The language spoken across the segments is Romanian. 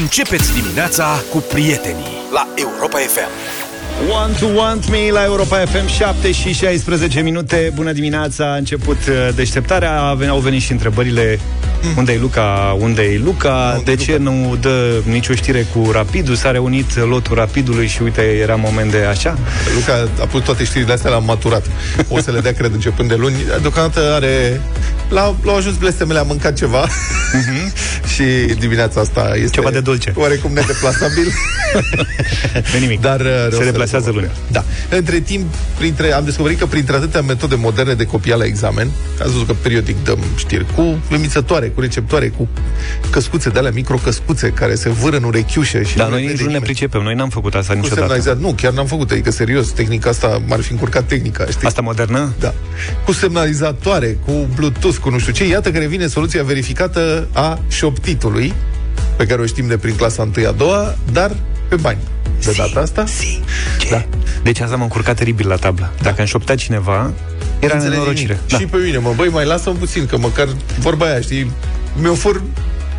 Începeți dimineața cu prietenii la Europa FM. Want to Want Me la Europa FM 7 și 16 minute Bună dimineața, a început uh, deșteptarea Au venit și întrebările mm. Unde e Luca, unde e Luca? Unde De ce Luca? nu dă nicio știre cu Rapidul? S-a reunit lotul Rapidului și uite, era moment de așa. Luca a pus toate știrile astea la maturat. O să le dea, cred, începând de luni. Deocamdată are L-au, l-au ajuns blestemele, a mâncat ceva. Mm-hmm. Și dimineața asta este Ceva de dulce. Oarecum nedeplasabil. De nimic. Dar uh, se deplasează lunea Da. Între timp, printre, am descoperit că printre atâtea metode moderne de copia la examen Ați văzut că periodic dăm știri Cu limițătoare, cu receptoare Cu căscuțe de alea, microcăscuțe Care se vâră în urechiușe și Dar noi nici nu ne pricepem, noi n-am făcut asta cu niciodată Nu, chiar n-am făcut, adică serios Tehnica asta m-ar fi încurcat tehnica, știi? Asta modernă? Da Cu semnalizatoare, cu Bluetooth, cu nu știu ce Iată că revine soluția verificată a șoptitului pe care o știm de prin clasa 1 a doua, dar pe bani. De si, data asta? Si. Ce? Da. Deci asta m-a încurcat teribil la tablă. Da. Dacă îmi șoptea cineva, era nenorocire. Da. Și pe mine, mă, băi, mai lasă-mi puțin, că măcar vorba aia, știi, mi-o fur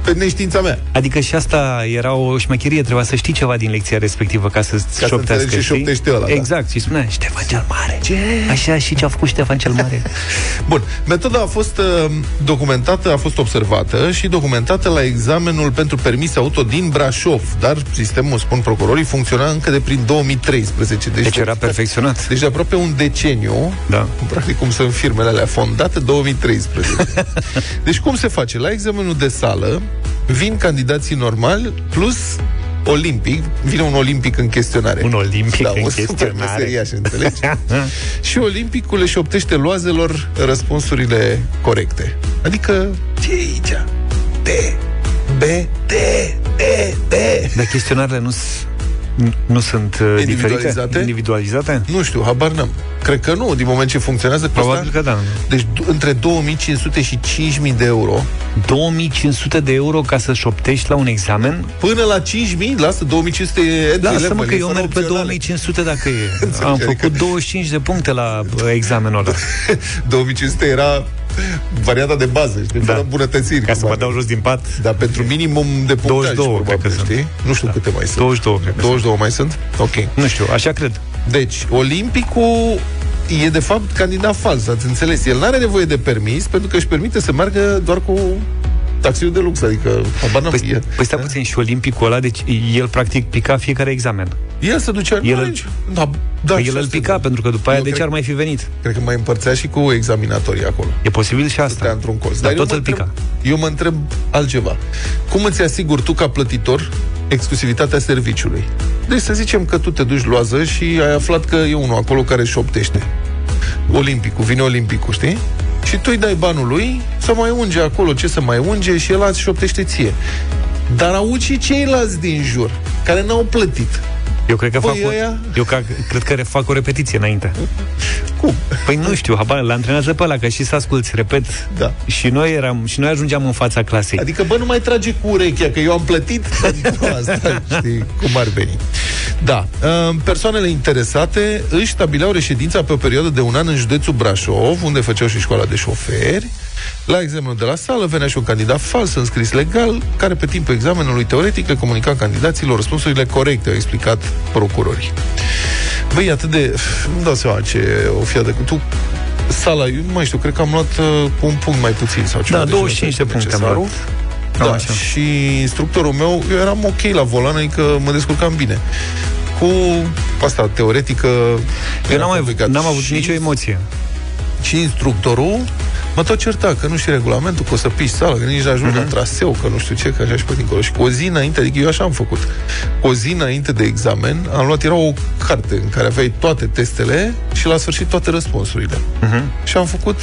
pe neștiința mea. Adică și asta era o șmecherie, trebuia să știi ceva din lecția respectivă ca să ca șoptească, să șoptește ăla, da. Exact, da. și spunea Ștefan cel Mare. Ce? Așa și ce a făcut Ștefan cel Mare. Bun, metoda a fost uh, documentată, a fost observată și documentată la examenul pentru permis auto din Brașov, dar sistemul, spun procurorii, funcționa încă de prin 2013. Deci, deci era perfecționat. Deci de aproape un deceniu, da. practic cum sunt firmele alea fondate, 2013. deci cum se face? La examenul de sală, vin candidații normali plus olimpic, vine un olimpic în chestionare. Un olimpic da, în o chestionare. Meseriaș, înțelegi? și olimpicul le șoptește loazelor răspunsurile corecte. Adică, ce e aici? D, B, D, D, D. Dar chestionarele nu nu sunt uh, individualizate? Diferite? individualizate? Nu știu, habar n-am. Cred că nu, din moment ce funcționează Probabil că da. Deci între 2500 și 5000 de euro. 2500 de euro ca să șoptești la un examen? Până la 5000, lasă 2500 e Lasă-mă că eu merg pe 2500 dacă e. Am adică... făcut 25 de puncte la uh, examenul ăla. 2500 era varianta de bază, știi, da. fără bunătățiri. Ca să mă dau jos din pat. Dar pentru minimum de punctaj, 22, cred că știi? Sunt. Nu știu da. câte mai sunt. 22, cred 22 mai sunt? Ok. Nu știu, așa cred. Deci, Olimpicul e de fapt candidat fals, ați înțeles? El nu are nevoie de permis pentru că își permite să meargă doar cu taxiul de lux, adică habar păi, e. păi stai puțin, și olimpicul ăla, deci el practic pica fiecare examen. El se ducea el îl, da, da, păi el îl pica, pentru că după aia de ce ar mai fi venit? Cred că mai împărțea și cu examinatorii acolo. E posibil și asta. într-un colț. Dar, Dar tot îl pica. Întreb, eu mă întreb altceva. Cum îți asiguri tu ca plătitor exclusivitatea serviciului? Deci să zicem că tu te duci loază și ai aflat că e unul acolo care șoptește. Olimpicul, vine Olimpicul, știi? și tu îi dai banul lui să mai unge acolo ce să mai unge și el azi șoptește ție. Dar auzi și ceilalți din jur, care n-au plătit. Eu cred că păi fac aia... o, eu ca, cred că fac o repetiție înainte. Cum? Păi nu știu, habar, l antrenează pe ăla, că și să asculți, repet. Da. Și noi eram, și noi ajungeam în fața clasei. Adică, bă, nu mai trage cu urechea, că eu am plătit asta, știi, cum ar veni. Da. Ă, persoanele interesate își stabileau reședința pe o perioadă de un an în județul Brașov, unde făceau și școala de șoferi. La examenul de la sală venea și un candidat fals înscris legal, care pe timpul examenului teoretic le comunica candidaților răspunsurile corecte, au explicat procurorii. Băi, atât de... Nu dau seama ce o fi adecvat. Tu sala, eu nu mai știu, cred că am luat uh, cu un punct mai puțin sau ceva. Da, 25 de puncte am luat. Da, așa. și instructorul meu, eu eram ok la volan, adică mă descurcam bine. Cu asta teoretică... Eu n-am, mai, n-am avut și, nicio emoție. Și instructorul mă tot certa că nu știu regulamentul, că o să piși sala, că nici nu ajungi uh-huh. la mhm. traseu, că nu știu ce, că așa și pe dincolo. Și cu o zi înainte, adică eu așa am făcut, cu o zi înainte de examen, am luat, era o carte în care aveai toate testele și la sfârșit toate răspunsurile. Uh-huh. Și am făcut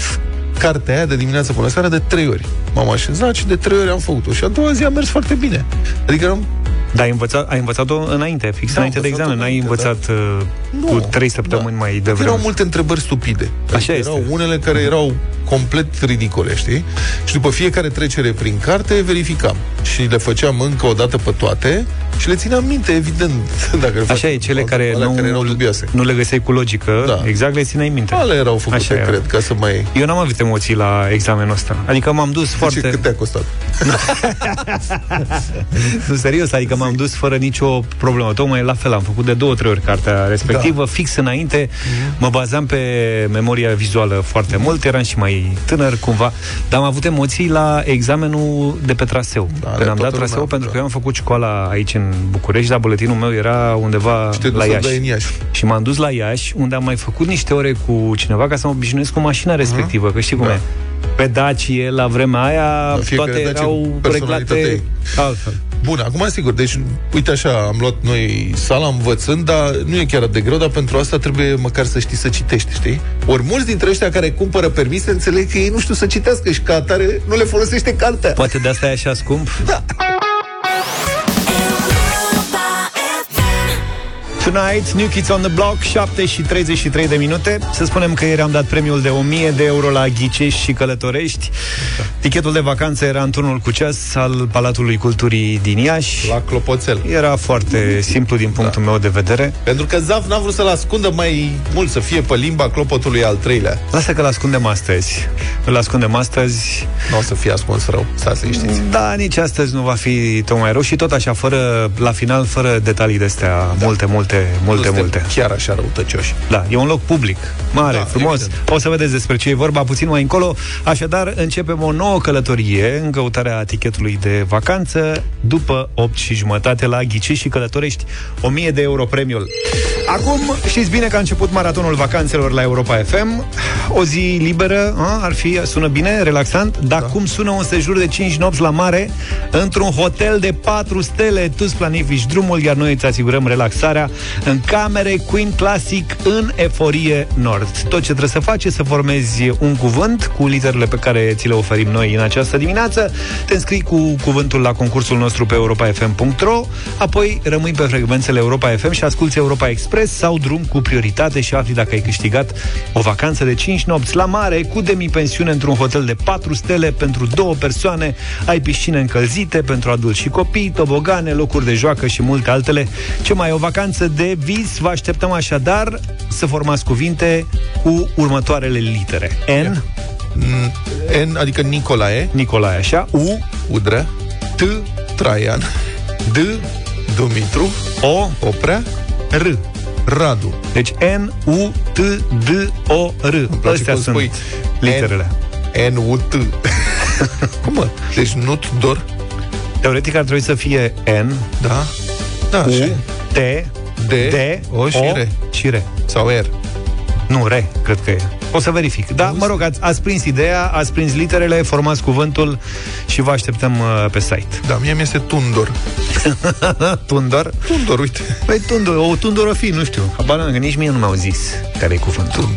cartea aia de dimineață până seara de trei ori. M-am așezat și de trei ori am făcut-o. Și a doua zi a mers foarte bine. Adică am dar ai învățat, ai învățat-o înainte, fix da, înainte de examen, n-ai învățat da. Uh, cu trei săptămâni da. mai devreme. Erau multe întrebări stupide. Așa erau este. unele care erau complet ridicole, știi? Și după fiecare trecere prin carte verificam. Și le făceam încă o dată pe toate Și le țineam minte, evident. Dacă le Așa e, cele care, nu, care erau dubioase. nu le găseai cu logică, Da. exact le țineai minte. Ale erau făcute, Așa era. cred, ca să mai... Eu n-am avut emoții la examenul ăsta. Adică m-am dus Foarte... foarte... Ce, cât te-a costat? Nu, serios, adică m-am dus fără nicio problemă. Tocmai la fel, am făcut de două, trei ori cartea respectivă, da. fix înainte. Mă bazam pe memoria vizuală foarte mult, eram și mai tânăr cumva, dar am avut emoții la examenul de pe traseu. Da, Când are am toată dat traseu, lumea, pentru da. că eu am făcut școala aici în București, dar buletinul meu era undeva Și te duci la să Iași. dai în Iași. Și m-am dus la Iași, unde am mai făcut niște ore cu cineva ca să mă obișnuiesc cu mașina respectivă, că știi cum Da. e. Pe Dacie, la vremea aia, fiecare toate Dacie erau personalitatea reglate ei. altfel. Bun, acum sigur, deci uite așa, am luat noi sala învățând, dar nu e chiar atât de greu, dar pentru asta trebuie măcar să știi să citești, știi? Ori mulți dintre ăștia care cumpără permise înțeleg că ei nu știu să citească și ca atare nu le folosește cartea. Poate de asta e așa scump? Da. Tonight, New Kids on the Block, 7 și 33 de minute. Să spunem că ieri am dat premiul de 1000 de euro la Ghicești și Călătorești. Tichetul de vacanță era în turnul cu ceas al Palatului Culturii din Iași. La clopoțel. Era foarte simplu din punctul meu de vedere. Pentru că Zaf n-a vrut să-l ascundă mai mult, să fie pe limba clopotului al treilea. Lasă că-l ascundem astăzi. Îl ascundem astăzi. Nu o să fie ascuns rău, stați liniștiți. Da, nici astăzi nu va fi tocmai rău și tot așa, fără, la final, fără detalii de astea, da. multe, multe, multe, Nu suntem multe. Chiar așa răutăcioși. Da, e un loc public, mare, Da, da, frumos. evident. Evident. O să vedeți despre ce e vorba puțin mai încolo. Așadar, începem o nouă călătorie în căutarea tichetului de vacanță după 8 și jumătate la Ghici și Călătorești 1000 de euro premiul. Acum știți bine că a început maratonul vacanțelor la Europa FM. O zi liberă, a, ar fi, sună bine, relaxant, dar da. cum sună un sejur de 5 nopți la mare într-un hotel de 4 stele? Tu îți planifici drumul, iar noi îți asigurăm relaxarea în camere Queen Classic în Eforie Nord. Tot ce trebuie să faci e să formezi un cuvânt cu literele pe care ți le oferim noi în această dimineață, te înscrii cu cuvântul la concursul nostru pe europafm.ro, apoi rămâi pe frecvențele Europa FM și asculti Europa Express sau drum cu prioritate și afli dacă ai câștigat o vacanță de 5 nopți la mare cu demi-pensiune într-un hotel de 4 stele pentru două persoane, ai piscine încălzite pentru adulți și copii, tobogane, locuri de joacă și multe altele. Ce mai e o vacanță de vis? Vă așteptăm așadar să formați cuvinte cu următoarele litere. N, Mm, N, adică Nicolae, Nicolae, așa, U, Udrea, T, Traian, D, Dumitru, O, Oprea, R. Radu. Deci N, U, T, D, O, R. place Astea cum sunt spui. literele. N, U, T. Cum mă? Deci Nut, Dor, Teoretic ar trebui să fie N, da? Da, U, și T, D, D, O și R. și R. Sau R. Nu, R, cred că e. O să verific. Da, mă rog, ați, ați prins ideea, ați prins literele, formați cuvântul și vă așteptăm uh, pe site. Da, mie mi-este Tundor. Tundor? Tundor, uite. Păi Tundor, o Tundor o fi, nu știu. Habar n-am, că nici mie nu mi-au zis care e cuvântul.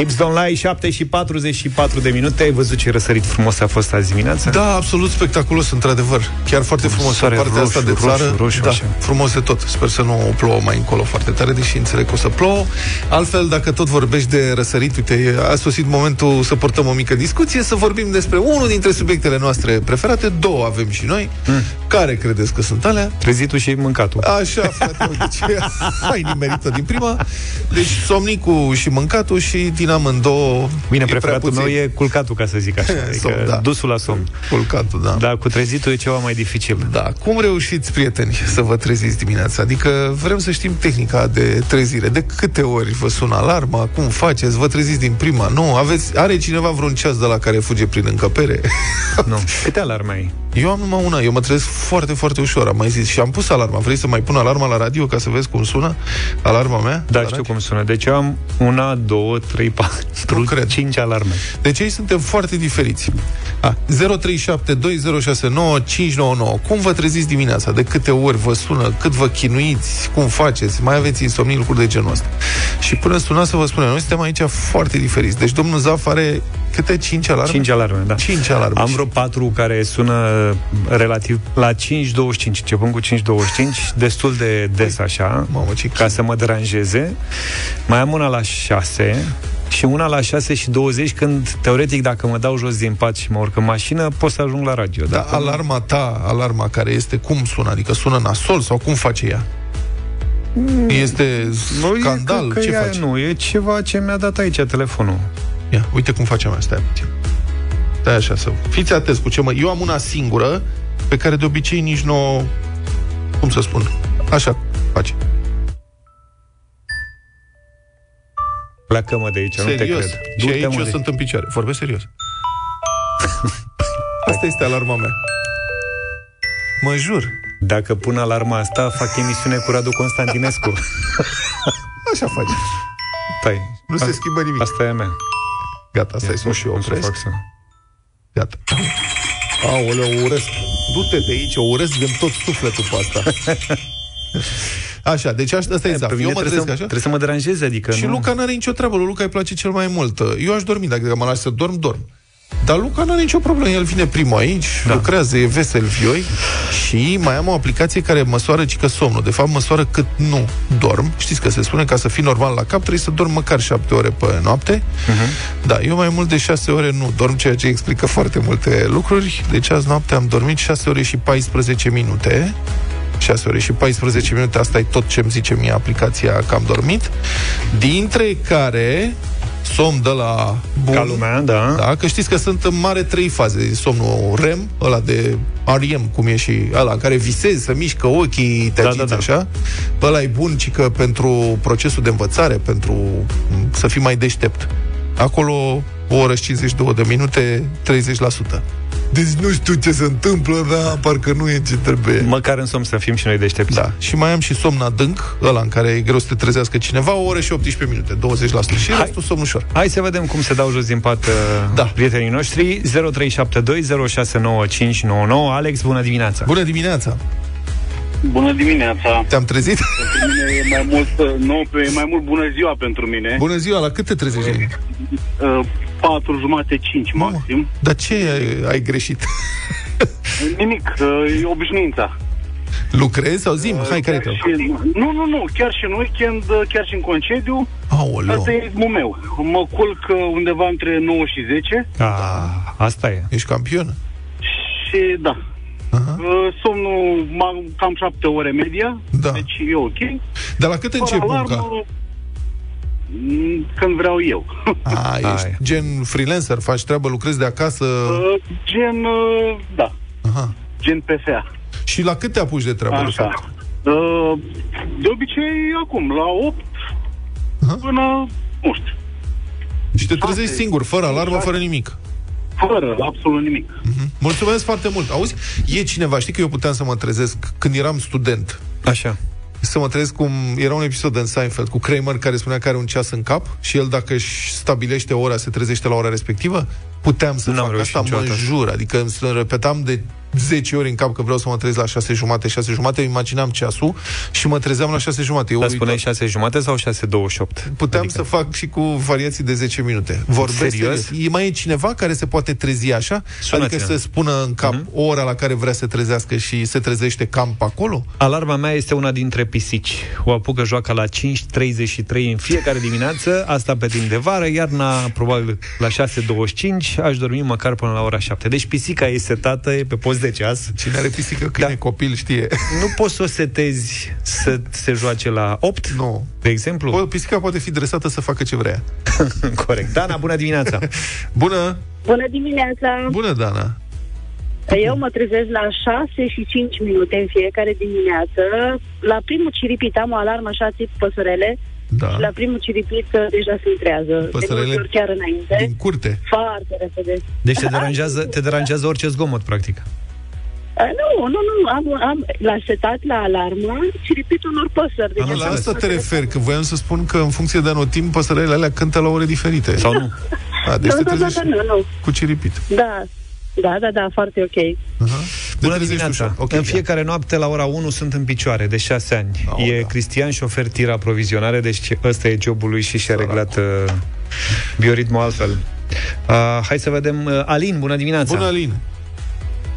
Hips Don't Lie, 7 și 44 de minute. Ai văzut ce răsărit frumos a fost azi dimineața? Da, absolut spectaculos, într-adevăr. Chiar foarte frumos. Soare în partea roșu, asta de roșu, țară. roșu, da, așa. frumos de tot. Sper să nu plouă mai încolo foarte tare, deși înțeleg că o să plouă. Altfel, dacă tot vorbești de răsărit, uite, a sosit momentul să portăm o mică discuție, să vorbim despre unul dintre subiectele noastre preferate. Două avem și noi. Mm. Care credeți că sunt alea? Trezitul și mâncatul. Așa, frate, uite ce ai nimerit din prima. Deci, somnicul și mâncatul și din amândouă Bine, e prea preferatul meu puțin. e culcatul, ca să zic așa. Adică Somn, da. dusul la somn. Culcatul, da. Dar cu trezitul e ceva mai dificil. Da, cum reușiți, prieteni, să vă treziți dimineața? Adică vrem să știm tehnica de trezire. De câte ori vă sună alarma? Cum faceți? Vă treziți din prima? Nu? Aveți, are cineva vreun ceas de la care fuge prin încăpere? Nu. Câte alarme ai? Eu am numai una, eu mă trezesc foarte, foarte ușor, am mai zis. Și am pus alarma. Vrei să mai pun alarma la radio ca să vezi cum sună alarma mea? Da, La știu radio? cum sună. Deci eu am una, două, trei, Nu patru, cred. cinci alarme. Deci ei suntem foarte diferiți. A, 0372069599. Cum vă treziți dimineața? De câte ori vă sună? Cât vă chinuiți? Cum faceți? Mai aveți insomnii, lucruri de genul ăsta. Și până sunați să vă spunem, noi suntem aici foarte diferiți. Deci domnul Zaf are câte? 5 alarme? Cinci alarme, da. 5 alarme. Am vreo patru care sună relativ la 5.25, începând cu 5.25, destul de des așa, Mamă, ce ca să mă deranjeze. Mai am una la 6, și una la 6 și 20 când, teoretic, dacă mă dau jos din pat și mă urc în mașină, pot să ajung la radio. Da, Dacă alarma ta, alarma care este, cum sună? Adică sună nasol sau cum face ea? Este nu, e scandal? că, că Ce ea, face? Nu, e ceva ce mi-a dat aici telefonul. Ia, uite cum facem asta, stai puțin. Stai așa să... Fiți atenți cu ce mă... Eu am una singură, pe care de obicei nici nu... Cum să spun? Așa face. Pleacă-mă de aici, nu te Serios. cred. Și Du-te, aici mă, eu de- sunt în picioare. Vorbesc serios. Asta este alarma mea. Mă jur. Dacă pun alarma asta, fac emisiune cu Radu Constantinescu. Așa face. Stai. Nu se schimbă nimic. Asta e a mea. Gata, stai să și eu Cum să opresc. fac să... Gata. Aoleu, o urăsc. Du-te de aici, o urăsc din tot sufletul pe asta. Așa, deci asta, asta e Pe zaf. mine Eu mă trebuie, trezesc să, așa. trebuie să mă deranjeze, adică Și nu... Luca n-are nicio treabă, lui Luca îi place cel mai mult. Eu aș dormi, dacă mă lași să dorm, dorm. Dar Luca n-are nicio problemă, el vine primul aici, da. lucrează, e vesel vioi și mai am o aplicație care măsoară cică somnul. De fapt, măsoară cât nu dorm. Știți că se spune, ca să fii normal la cap, trebuie să dormi măcar șapte ore pe noapte. Uh-huh. Da, eu mai mult de șase ore nu dorm, ceea ce explică foarte multe lucruri. Deci azi noapte am dormit 6 ore și 14 minute. 6 ore și 14 minute, asta e tot ce îmi zice mie aplicația că am dormit, dintre care somn de la bun, Ca lumea, da. da, că știți că sunt în mare trei faze. Somnul REM, ăla de REM, cum e și ăla, în care visezi, să mișcă ochii, te Da, agiți da, da. așa. Ăla e bun, ci că pentru procesul de învățare, pentru m, să fii mai deștept. Acolo o oră și 52 de minute, 30%. Deci nu știu ce se întâmplă, dar parcă nu e ce trebuie. Măcar în somn să fim și noi deștepți. Da, și mai am și somn adânc, ăla în care e greu să te trezească cineva, o oră și 18 minute, 20%. Și Hai. restul somn ușor. Hai să vedem cum se dau jos din pat uh, Da. prietenii noștri. 0372069599. Alex, bună dimineața! Bună dimineața! Bună dimineața! Te-am trezit? Pentru mine e mai mult, nu, e mai mult bună ziua pentru mine. Bună ziua, la cât te trezești? Uh, patru jumate, cinci maxim. Dar ce ai, ai greșit? Nimic, uh, e obișnuința. Lucrezi sau zim? Hai, care Chiar te și, Nu, nu, nu, chiar și în weekend, uh, chiar și în concediu, Aoleu, asta e ritmul meu. Mă culc uh, undeva între 9 și 10 Ah, asta e. ești campion? și da. Aha. Uh, somnul ma- cam 7 ore media, Da. deci e ok. Dar la cât Fără începi munca? Alarmă, mm, când vreau eu. A, ești Ai. gen freelancer, faci treabă, lucrezi de acasă? Uh, gen, uh, da, Aha. gen PFA. Și la cât te apuci de treabă, de fapt? Așa. Uh, De obicei, acum, la 8 Aha. până, nu știu, Și te trezești șase. singur, fără alarmă, fără nimic. fără absolut nimic. Mulțumesc foarte mult. Auzi, e cineva, știi că eu puteam să mă trezesc când eram student, Așa. Să mă trezesc cum era un episod în Seinfeld cu Kramer care spunea că are un ceas în cap și el dacă își stabilește ora, se trezește la ora respectivă. Puteam să N-am fac reușit asta, mă niciodată. jur. Adică îmi să repetam de 10 ori în cap că vreau să mă trezesc la 6 jumate, 6 jumate, imaginam ceasul și mă trezeam la 6 jumate. Eu Dar uitam. spuneai 6 jumate sau 6.28? Puteam Adică- să fac și cu variații de 10 minute. Vorbesc Serios? serios. E mai e cineva care se poate trezi așa? Sunați-ne. Adică să spună în cap Mhm. uh-huh. ora la care vrea să trezească și se trezește cam pe acolo? Alarma mea este una dintre pisici. O apucă joaca la 5.33 în fiecare dimineață, asta pe timp de vară, iarna probabil la 6.25, aș dormi măcar până la ora 7. Deci pisica e setată, e pe post de ceas. Cine are pisică câine, Da. copil, știe. Nu poți să o setezi să se joace la 8, Nu. de exemplu? O, pisica poate fi dresată să facă ce vrea. Corect. Dana, bună dimineața! Bună! Bună dimineața! Bună, Dana! Eu mă trezesc la 6 și 5 minute în fiecare dimineață. La primul ciripit am o alarmă așa tip păsărele Da. și la primul ciripit uh, deja se întrează. Păsărele De multe ori chiar înainte. Din curte. Foarte repede. Deci te deranjează, te deranjează orice zgomot, practic. Uh, Nu, nu, nu, am, am la setat la alarmă ciripitul unor păsări. Deci Nu, la așa asta te păsările- refer, că voiam să spun că în funcție de anotimp, păsărele alea cântă la ore diferite. Sau nu? A, deci Nu, te da, da, trezești da, nu, nu. cu ciripit. Da, da, da, da, foarte ok. Aha. Te Bună trezești dimineața! ușor. Ok, în ia. fiecare noapte la ora 1 sunt în picioare, de 6 ani. Aolea. e Cristian, șofer tir aprovizionare, deci ăsta e jobul lui și și-a Săracu. reglat uh, bioritmul altfel. Uh, hai să vedem. Uh, Alin, bună dimineața! Bună, Alin!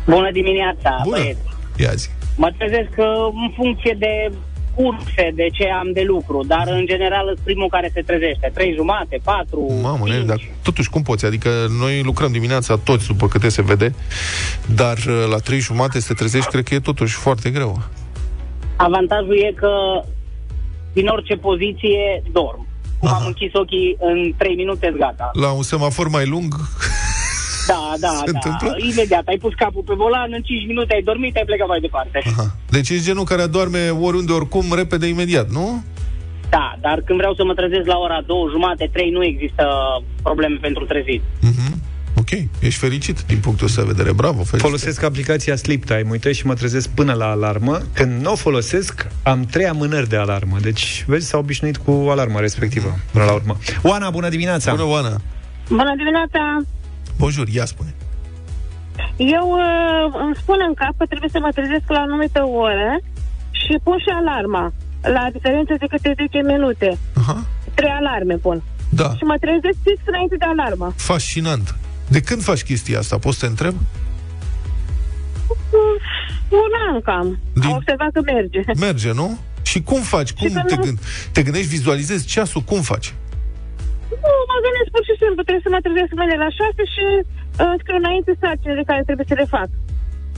Bună dimineața, Bună! băieți. Ia zi. Mă trezesc uh, în funcție de curse de ce am de lucru, dar în general sunt primul care se trezește. Trei jumate, patru, Mamă, cinci. ne, dar totuși cum poți? Adică noi lucrăm dimineața toți, după câte se vede, dar uh, la trei jumate să te trezești, cred că e totuși foarte greu. Avantajul e că din orice poziție dorm. Cum Aha. am închis ochii în 3 minute, gata. La un semafor mai lung, Da, da, Se da. întâmplă? Imediat, ai pus capul pe volan, în 5 minute ai dormit, ai plecat mai departe. aha. deci ești genul care adorme oriunde, oricum, repede, imediat, nu? Da, dar când vreau să mă trezesc la ora 2, jumate, 3, nu există probleme pentru trezit. Mhm. Ok, ești fericit din punctul ăsta de vedere. Bravo, felicitări. Folosesc aplicația Sleep Time, uite, și mă trezesc până la alarmă. Când nu o folosesc, am trei amânări de alarmă. Deci, vezi, s-au obișnuit cu alarma respectivă, până la urmă. Oana, bună dimineața! Bună, Oana! Bună dimineața! Bonjour, ia spune. Eu uh, îmi spun în cap că trebuie să mă trezesc la o anumită oră și pun și alarma, la diferență de câte 10 minute. Aha. Trei alarme pun. Da, Și mă trezesc fix înainte de alarmă. fascinant. De când faci chestia asta? Poți să te întreb? Un an cam. Din- Am observat că merge. Merge, nu? Și cum faci? Cum că te, nu- gând- te gândești, vizualizezi ceasul? Cum faci? Nu, mă gândesc pur și simplu. Trebuie să mă trezesc mâine la 6 și uh, scriu înainte sarcinile care trebuie să le fac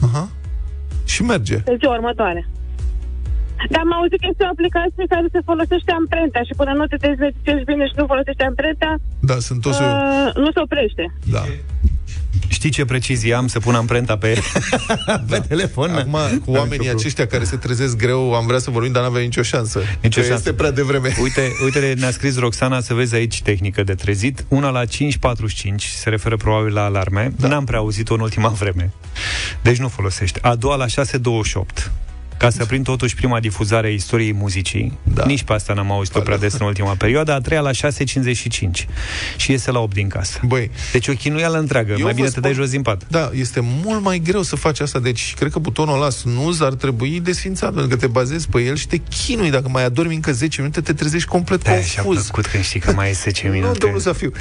Aha. Și merge. pe ziua următoare. Dar am auzit că este o aplicație care se folosește amprenta și până nu te trezești bine și nu folosești amprenta, Da, sunt toți... Uh... uh, nu se oprește. Da. Știi ce precizie am să pun amprenta pe, pe telefon? Acum, cu N-am oamenii nicio aceștia care se trezesc greu, am vrea să vorbim, dar n-avem nicio șansă. Nicio Că șansă. Este prea devreme. Uite, uite, ne-a scris Roxana să vezi aici tehnică de trezit. Una la 5.45, se referă probabil la alarme. Da. N-am prea auzit-o în ultima vreme. Deci nu folosești. A doua la 6.28. Ca să prind totuși prima difuzare a istoriei muzicii. Da. Nici pe asta n-am auzit-o prea des în ultima perioadă. A treia la 6.55. Și iese la 8 din casă. Băi, Deci o chinuială întreagă. Eu Mai vă bine te spun- dai jos din pat. Da, este mult mai greu să faci asta, deci cred că butonul ăla snooze ar trebui desfințat, pentru că te bazezi pe el și te chinui. Dacă mai adormi încă 10 minute, te trezești complet Da, și-a confuz. plăcut când știi că mai e 10 minute. Nu, domnul Zafiu.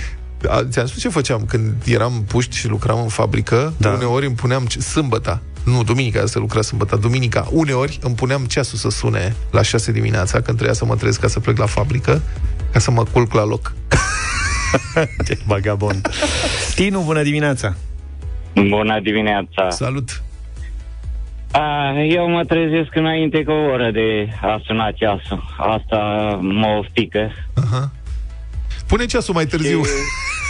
A, Ți-am spus ce făceam când eram puști și lucram în fabrică. Da. Uneori îmi puneam ce- sâmbăta, nu, duminica să lucra sâmbăta, duminica. Uneori îmi puneam ceasul să sune la 6 dimineața, când trebuia să mă trezesc ca să plec la fabrică, ca să mă culc la loc. Ce vagabond. Tinu, bună dimineața! Bună dimineața! Salut! A, eu mă trezesc înainte cu o oră de a suna ceasul. Asta mă oftică. Aha. Pune ceasul mai târziu. Păi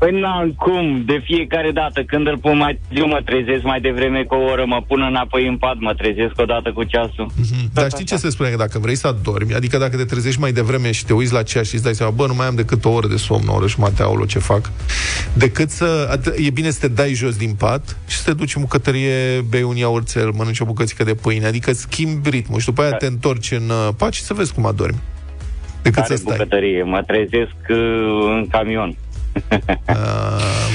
n-am cum, de fiecare dată când îl pun mai târziu mă trezesc mai devreme cu o oră, mă pun înapoi în pat, mă trezesc odată cu ceasul. Mhm. Dar știi ce se spune? Că dacă vrei să adormi, adică dacă te trezești mai devreme și te uiți la ceas și îți dai seama, bă, nu mai am decât o oră de somn, o oră și jumătate, aolo, ce fac, decât să... at- E bine să te dai jos din pat și să te duci în bucătărie, bei un iaurțel, mănânci o bucățică de pâine, adică schimbi ritmul și după aia te întorci în uh, pat și să vezi cum adormi. Decât Care să stai. bucătărie? Mă trezesc uh, în camion. A,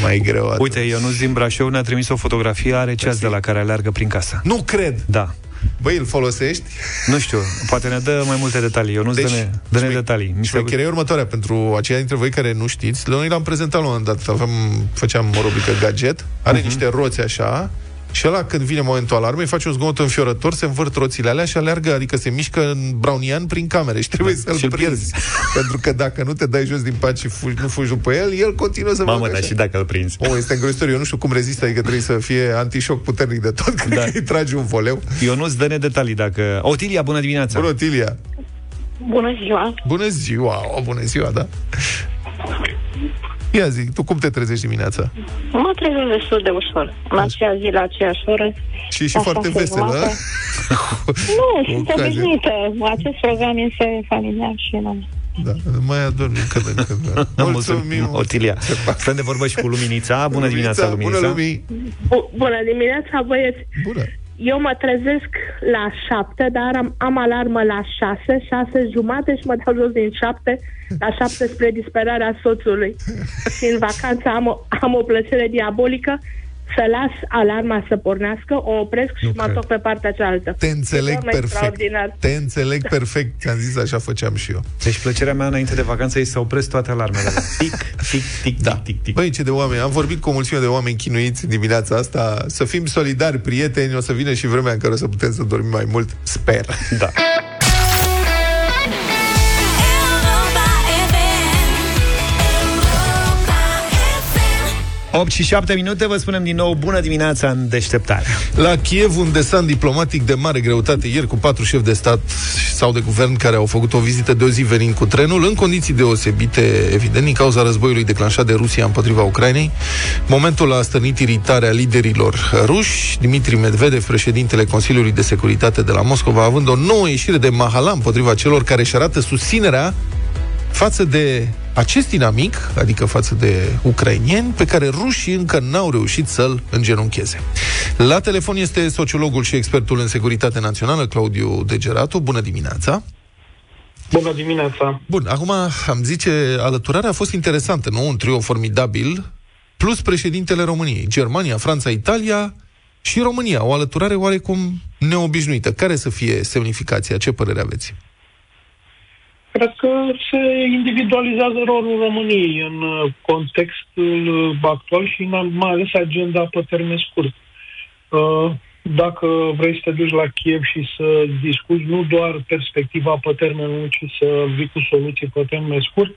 mai greu atunci. Uite, Ionuț din Brașov ne-a trimis o fotografie, are ceas de la care aleargă prin casă. Nu cred! Da. Băi, îl folosești? Nu știu, poate ne dă mai multe detalii. Ionuț, deci, dă-ne, dă-ne șme- detalii. Mi se... Șmecheria următoarea pentru aceia dintre voi care nu știți. Noi l-am prezentat la un moment dat. Aveam, făceam o rubrică gadget. Are Mhm. uh-huh. niște roți așa. Și ăla, când vine momentul alarmei, face un zgomot înfiorător, se învârt roțile alea și aleargă, adică se mișcă în brownian prin camere și trebuie să-l și-l prinzi. Pentru că dacă nu te dai jos din pat și fugi, nu fugi după el, el continuă să Mamă, facă dar așa. și dacă îl prinzi. O, este îngrozitor. Eu nu știu cum rezistă, adică trebuie să fie antișoc puternic de tot. Cred Da. că îi tragi un voleu. Ionuț, dă-ne detalii dacă... Otilia, bună dimineața! Bună, Otilia! Bună ziua! Bună ziua! O, bună ziua, da? Ia zic, tu cum te trezești dimineața? Mă trezesc destul de ușor. În aceea zi, la aceeași oră. Și și La foarte șase veselă, jumate. a? Nu, sunt Ocazia. obișnuită. Acest program este familiar și nu. Da, mai adorm din când în când. da. Mulțumim, Otilia. Stăm de vorbă și cu Luminița. Bună dimineața, Luminița. Bună lumii! Bu- Bună dimineața, băieți! Bună! Eu mă trezesc la șapte, dar am, am alarmă la șase, șase jumate și mă dau jos din șapte la șapte spre disperarea soțului. și în vacanță am o, am o plăcere diabolică să las alarma să pornească, o opresc și Nu mă cred. întorc pe partea cealaltă. Te înțeleg Dorm perfect. extraordinar. Te înțeleg perfect. Ți-am zis, așa făceam și eu. Deci plăcerea mea înainte de vacanță e să opresc toate alarmele. Tic, tic, tic, Da. tic, tic, tic. Băi, ce de oameni. Am vorbit cu o mulțime de oameni chinuiți dimineața asta. Să fim solidari, prieteni. O să vină și vremea în care o să putem să dormim mai mult. Sper. Da. 8 și 7 minute, vă spunem din nou bună dimineața în deșteptare. La Kiev, un desant diplomatic de mare greutate ieri cu patru șefi de stat sau de guvern care au făcut o vizită de o zi venind cu trenul, în condiții deosebite, evident, din cauza războiului declanșat de Rusia împotriva Ucrainei. Momentul a stănit iritarea liderilor ruși. Dimitri Medvedev, președintele Consiliului de Securitate de la Moscova, având o nouă ieșire de mahala împotriva celor care își arată susținerea față de acest dinamic, adică față de ucrainieni, pe care rușii încă n-au reușit să-l îngenuncheze. La telefon este sociologul și expertul în securitate națională, Claudiu Degeratu. Bună dimineața! Bună dimineața! Bun, acum am zice, alăturarea a fost interesantă, nu? Un trio formidabil, plus președintele României. Germania, Franța, Italia și România. O alăturare oarecum neobișnuită. Care să fie semnificația? Ce părere aveți? Cred că se individualizează rolul României în uh, contextul uh, actual și mai ales agenda pe termen scurt. Uh, dacă vrei să te duci la Kiev și să discuți nu doar perspectiva pe termen lung, ci să vii cu soluții pe termen scurt,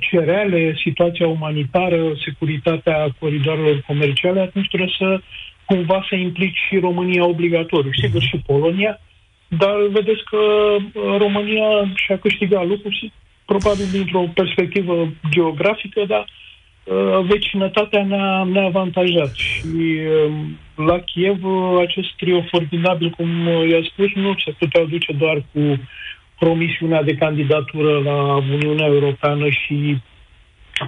cereale, situația umanitară, securitatea coridoarelor comerciale, atunci trebuie să cumva să implici și România obligatoriu. Sigur, și Polonia, dar vedeți că uh, România și-a câștigat lucruri, probabil dintr-o perspectivă geografică, dar uh, vecinătatea ne-a, ne-a avantajat. Și um, la Kiev uh, acest trio formidabil, cum i-a spus, nu se putea duce doar cu promisiunea de candidatură la Uniunea Europeană și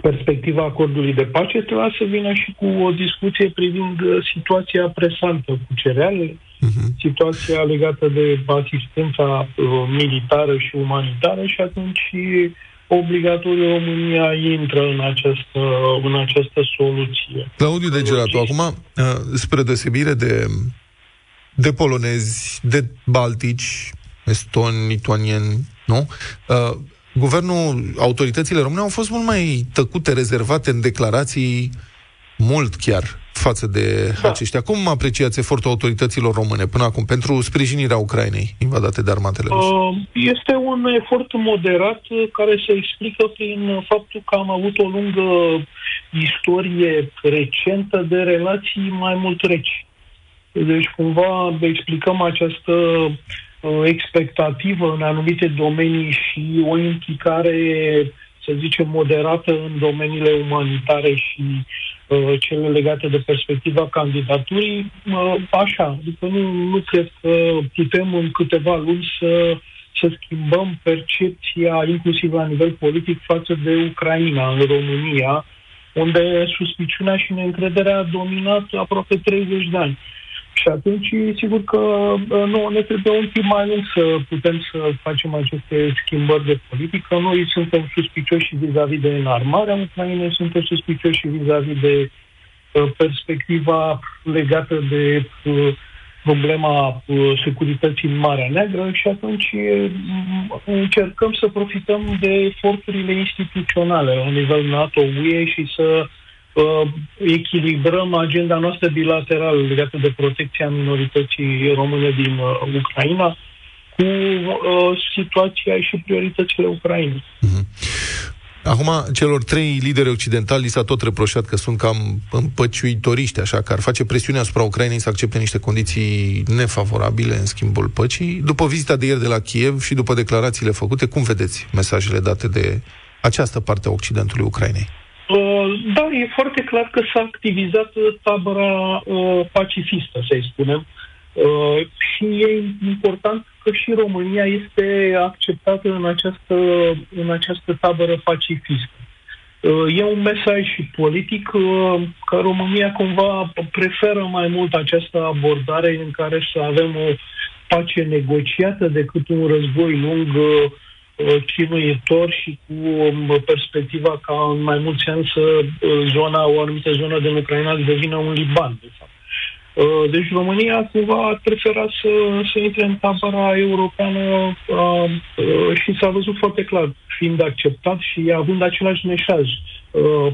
perspectiva acordului de pace, trebuia să vină și cu o discuție privind situația presantă cu cerealele, uh-huh. situația legată de asistența uh, militară și umanitară și atunci obligatoriu România intră în această, în această soluție. Claudiu Degeratu, acum, uh, spre deosebire de, de polonezi, de baltici, estoni, lituanieni, nu? Uh, guvernul, autoritățile române au fost mult mai tăcute, rezervate în declarații, mult chiar, față de da. aceștia. Cum apreciați efortul autorităților române până acum pentru sprijinirea Ucrainei invadate de armatele ruse? Uh, este un efort moderat care se explică prin faptul că am avut o lungă istorie recentă de relații mai mult reci. Deci, cumva, explicăm această uh, expectativă în anumite domenii și o implicare, să zicem, moderată în domeniile umanitare și uh, cele legate de perspectiva candidaturii, uh, așa. Adică nu, nu cred că putem în câteva luni să să schimbăm percepția, inclusiv la nivel politic, față de Ucraina, în România, unde suspiciunea și neîncrederea a dominat aproape 30 de ani. Și atunci, sigur că uh, nu, ne trebuie un timp mai lung să putem să facem aceste schimbări de politică. Noi suntem suspicioși vis-a-vis de înarmarea Ucrainei, suntem suspicioși vis-a-vis de uh, perspectiva legată de uh, problema uh, securității în Marea Neagră și atunci uh, încercăm să profităm de eforturile instituționale la nivel NATO-UE și să uh, uh, echilibrăm agenda noastră bilaterală legată de protecția minorității române din uh, Ucraina cu uh, situația și prioritățile Ucrainei. Mm-hmm. Acum, celor trei lideri occidentali li s-a tot reproșat că sunt cam împăciuitoriști, așa, că ar face presiune asupra Ucrainei să accepte niște condiții nefavorabile în schimbul păcii. După vizita de ieri de la Kiev și după declarațiile făcute, cum vedeți mesajele date de această parte a Occidentului Ucrainei? Uh, da, e foarte clar că s-a activizat tabăra uh, pacifistă, să-i spunem. Uh, și e important că și România este acceptată în această, în această tabără pacifistă. Uh, e un mesaj și politic uh, că România cumva preferă mai mult această abordare în care să avem o pace negociată decât un război lung uh, Uh, chinuitor și cu um, perspectiva ca în mai mulți ani să uh, zona, o anumită zonă din Ucraina să devină un Liban, de fapt. Uh, deci România cumva ar prefera să, să intre în tabăra europeană și s-a văzut foarte clar, fiind acceptat și având același mesaj.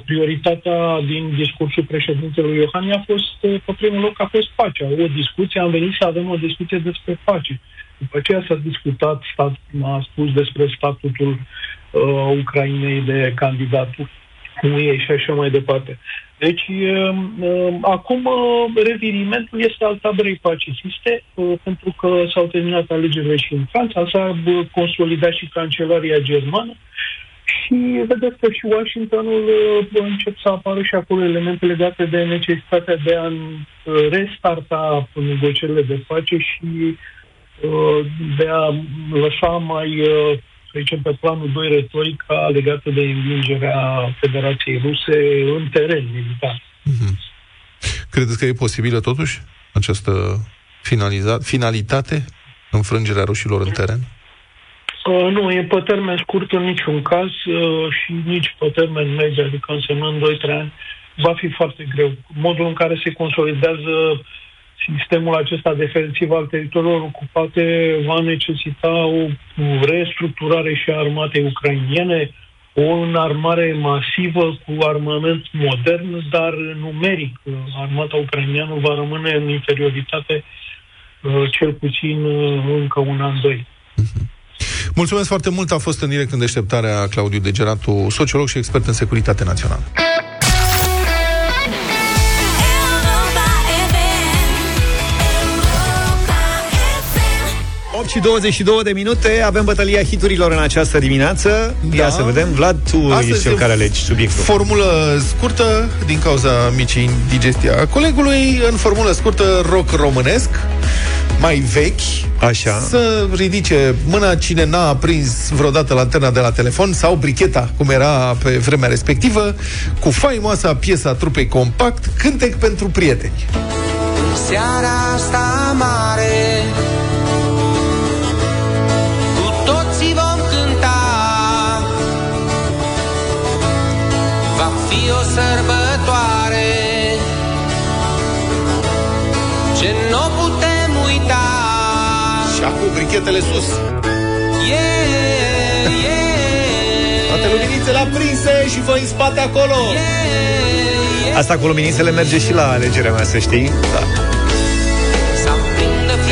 Prioritatea din discursul președintelui Iohannis a fost, pe primul loc, a fost pacea. O discuție, am venit să avem o discuție despre pace. După aceea s-a discutat, stat, a spus despre statutul uh, Ucrainei de candidatul UE și așa mai departe. Deci, uh, uh, acum uh, revirimentul este al taberei pacifiste, uh, pentru că s-au terminat alegerile și în Franța, s-a uh, consolidat și cancelaria germană și vedeți că și Washingtonul uh, încep să apară și acolo elemente legate de necesitatea de a uh, restarta negocierile de pace și uh, de a lăsa mai, uh, să zicem, pe planul 2 retorica legată de învingerea Federației Ruse în teren militar. Credeți că e posibilă totuși această finaliza- finalitate, înfrângerea rușilor în teren? Uh, nu, e pe termen scurt în niciun caz uh, și nici pe termen mediu, adică însemnând 2-3 ani, va fi foarte greu. Modul în care se consolidează sistemul acesta defensiv al teritoriilor ocupate va necesita o restructurare și a armatei ucrainiene, o înarmare masivă cu armament modern, dar numeric. Armata ucraineană va rămâne în inferioritate uh, cel puțin uh, încă un an, doi. Mulțumesc foarte mult, a fost în direct în deșteptarea Claudiu Degeratu, sociolog și expert în securitate națională. Și 22 de minute, avem bătălia hiturilor în această dimineață. Da. Ia să vedem. Vlad, tu Astăzi ești cel e care alegi subiectul. Formulă scurtă, din cauza micii indigestia a colegului, în formulă scurtă, rock românesc, mai vechi, Așa. să ridice mâna cine n-a aprins vreodată lanterna de la telefon sau bricheta, cum era pe vremea respectivă, cu faimoasa piesa trupei compact, cântec pentru prieteni. Seara asta mare brichetele sus. Yeah, yeah Toate luminițele aprinse și fă în spate acolo. Asta cu luminițele merge și la alegerea mea, să știi. Da.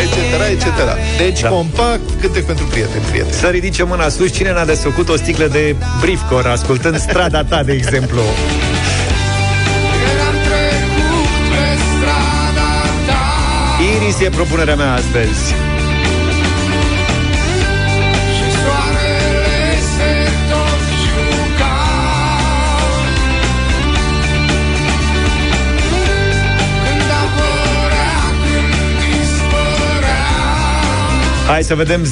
Etc, etc. Deci, Da. da. compact, cântec pentru prieteni, prieteni. Să ridice mâna sus cine n-a desfăcut o sticlă de Brifcor ascultând strada ta, de exemplu. Iris e propunerea mea astăzi. Hai să vedem 0372069599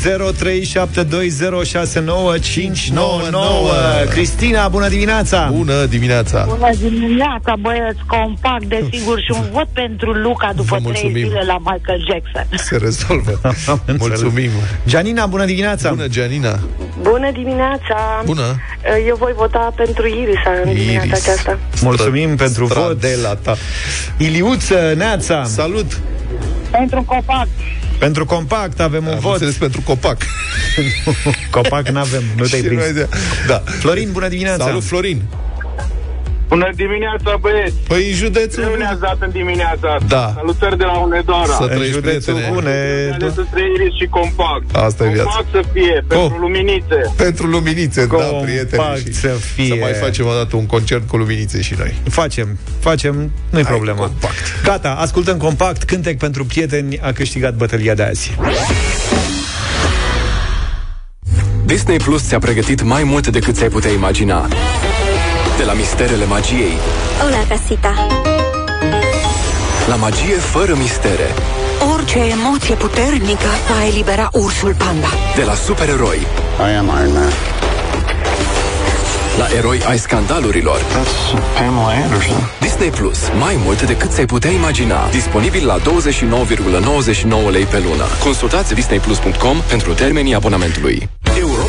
Cristina, bună dimineața! Bună dimineața! Bună dimineața, băieți, compact, desigur, și un vot pentru Luca după Vă trei mulțumim. zile la Michael Jackson. Se rezolvă. Am înțeles. Mulțumim. Gianina, bună dimineața! Bună, Gianina. Bună dimineața! Bună. Eu voi vota pentru Iris în dimineața Iris. aceasta. Mulțumim pentru vot. Stradela ta. Iliuță, Neața! Salut! Pentru compact. Pentru compact avem un Am vot. înțeles pentru copac. Copac n-avem, nu te-ai Și prins. noi de- Da. Florin, bună dimineața! Salut, Florin. Bună dimineața, băieți! Păi în județul... Ce ne-ați dat în dimineața asta? Da. Salutări de la Unedora. Să În trăiești, județul prietene. Bune, Ales între Iris și Compact. Asta e viața. Compact să fie, pentru Oh. luminițe. Pentru luminițe, da, Compact prieteni. și să fie. Să mai facem o dată un concert cu luminițe și noi. Facem, facem, nu-i Hai, problemă. compact. Gata, ascultăm compact, cântec pentru prieteni a câștigat bătălia de azi. Disney Plus ți-a pregătit mai mult decât ți-ai putea imagina. De la misterele magiei, Hola, casita. la magie fără mistere, Orice emoție puternică va elibera ursul panda. de la supereroi I am Iron Man. la eroi ai scandalurilor. That's Pamela Anderson. Disney Plus, mai mult decât ți-ai putea imagina. Disponibil la 29,99 lei pe lună. Consultați disneyplus.com pentru termenii abonamentului.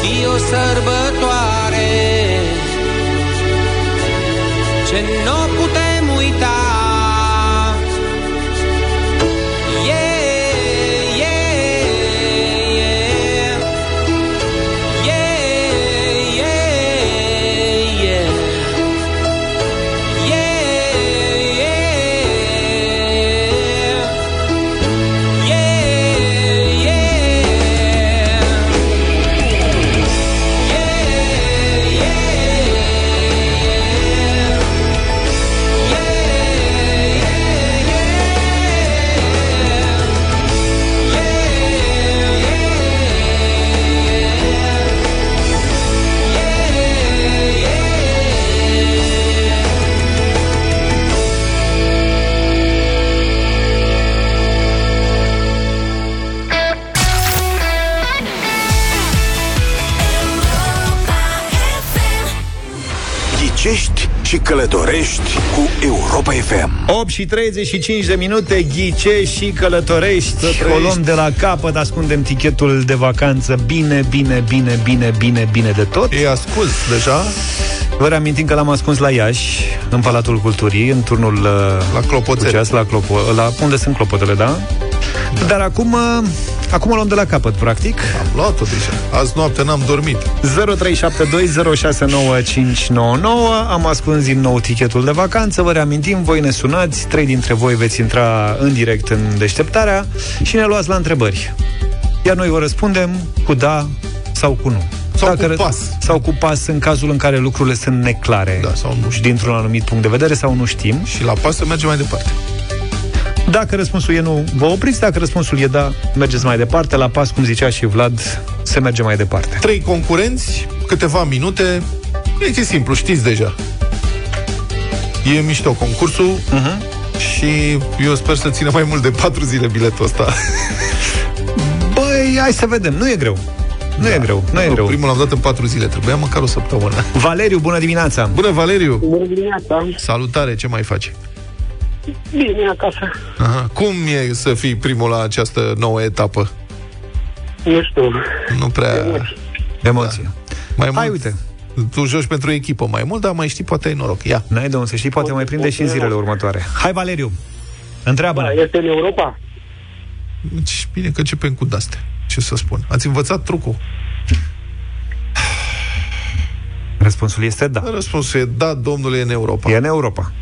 Fi o sărbătoare. Ce nu putem și călătorești cu Europa FM. 8 și 35 de minute, ghice și călătorești. O luăm de la capăt, ascundem tichetul de vacanță bine, bine, bine, bine, bine, bine de tot. E ascuns deja. Vă reamintim că l-am ascuns la Iași, în Palatul Culturii, în turnul uh, La Clopoțel. cu ceas, la, clopo, la unde sunt clopotele, da? da. Dar acum, uh, acum o luăm de la capăt, practic. Am luat-o deja. Azi noapte n-am dormit. 0372069599 Am ascuns din nou tichetul de vacanță Vă reamintim, voi ne sunați Trei dintre voi veți intra în direct în deșteptarea Și ne luați la întrebări Iar noi vă răspundem cu da sau cu nu Sau cu pas. Sau cu pas în cazul în care lucrurile sunt neclare Da, sau nu știm. Dintr-un anumit punct de vedere sau nu știm Și la pas să mergem mai departe. Dacă răspunsul e nu, vă opriți Dacă răspunsul e da, mergeți mai departe La pas, cum zicea și Vlad, se merge mai departe Trei concurenți, câteva minute. Deci e simplu, știți deja. E mișto concursul uh-huh. și eu sper să țină mai mult de patru zile biletul ăsta. Băi, hai să vedem, nu e greu Nu da. e greu, nu e greu Primul l-am dat în patru zile, trebuia măcar o săptămână. Valeriu, bună dimineața Bună, Valeriu! Bună dimineața! Salutare, ce mai faci? Bine, acasă. Aha. Cum e să fii primul la această nouă etapă? Nu știu. Nu prea... Emoții. Emoții Da. Mai Hai, mult, uite Tu joci pentru echipă mai mult, dar mai știi, poate ai noroc. Ia. N-ai de unde să știi, poate mai prinde și în zilele următoare Hai, Valeriu, întreabă Da, este în Europa? Deci, bine că începem cu daste. Ce să spun? Ați învățat trucul? Răspunsul este da Răspunsul e da, domnule, e în Europa. E în Europa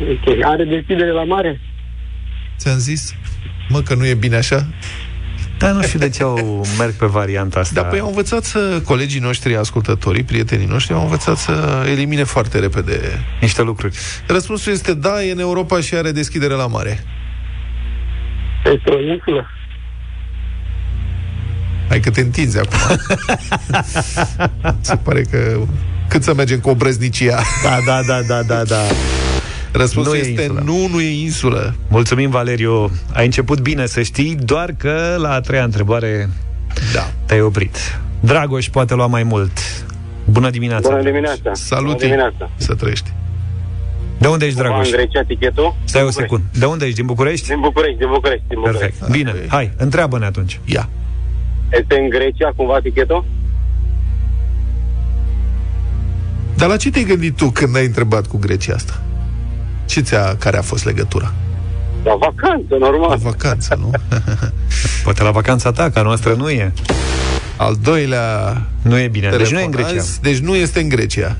Ok. Are deschidere la mare? Ți-am zis? Mă, că nu e bine așa? Dar nu știu de ce au merg pe varianta asta Da, păi au învățat să, colegii noștri, ascultătorii, prietenii noștri, au învățat să elimine foarte repede. Niște lucruri Răspunsul este da, e în Europa și are deschidere la mare. Este o insulă? Hai că te întinzi acum. Se pare că cât să mergem cu obrăznicia. Da, da, da, da, da, da Răspunsul Nu e este insulă. nu, nu e insulă. Mulțumim, Valeriu Ai început bine să știi Doar că la a treia întrebare Da. te-ai oprit Dragoș poate lua mai mult Bună dimineața Bună dimineața! Salut! Bună dimineața! Să trăiești. De unde ești, Cumva Dragoș? în Grecia tichetul? Stai o Din București. secundă De unde ești? Din București? Din București, din București, din București. Perfect, bine, ok. hai, întreabă-ne atunci Ia. Este în Grecia cumva tichetul? Dar la ce te-ai gândit tu când ai întrebat cu Grecia asta? Ce ți-a, care a fost legătura? La vacanță, La normal. vacanță, nu? Poate la vacanța ta, ca noastră nu e Al doilea Nu e bine, deci telefon nu e în Grecia azi, deci nu este în Grecia.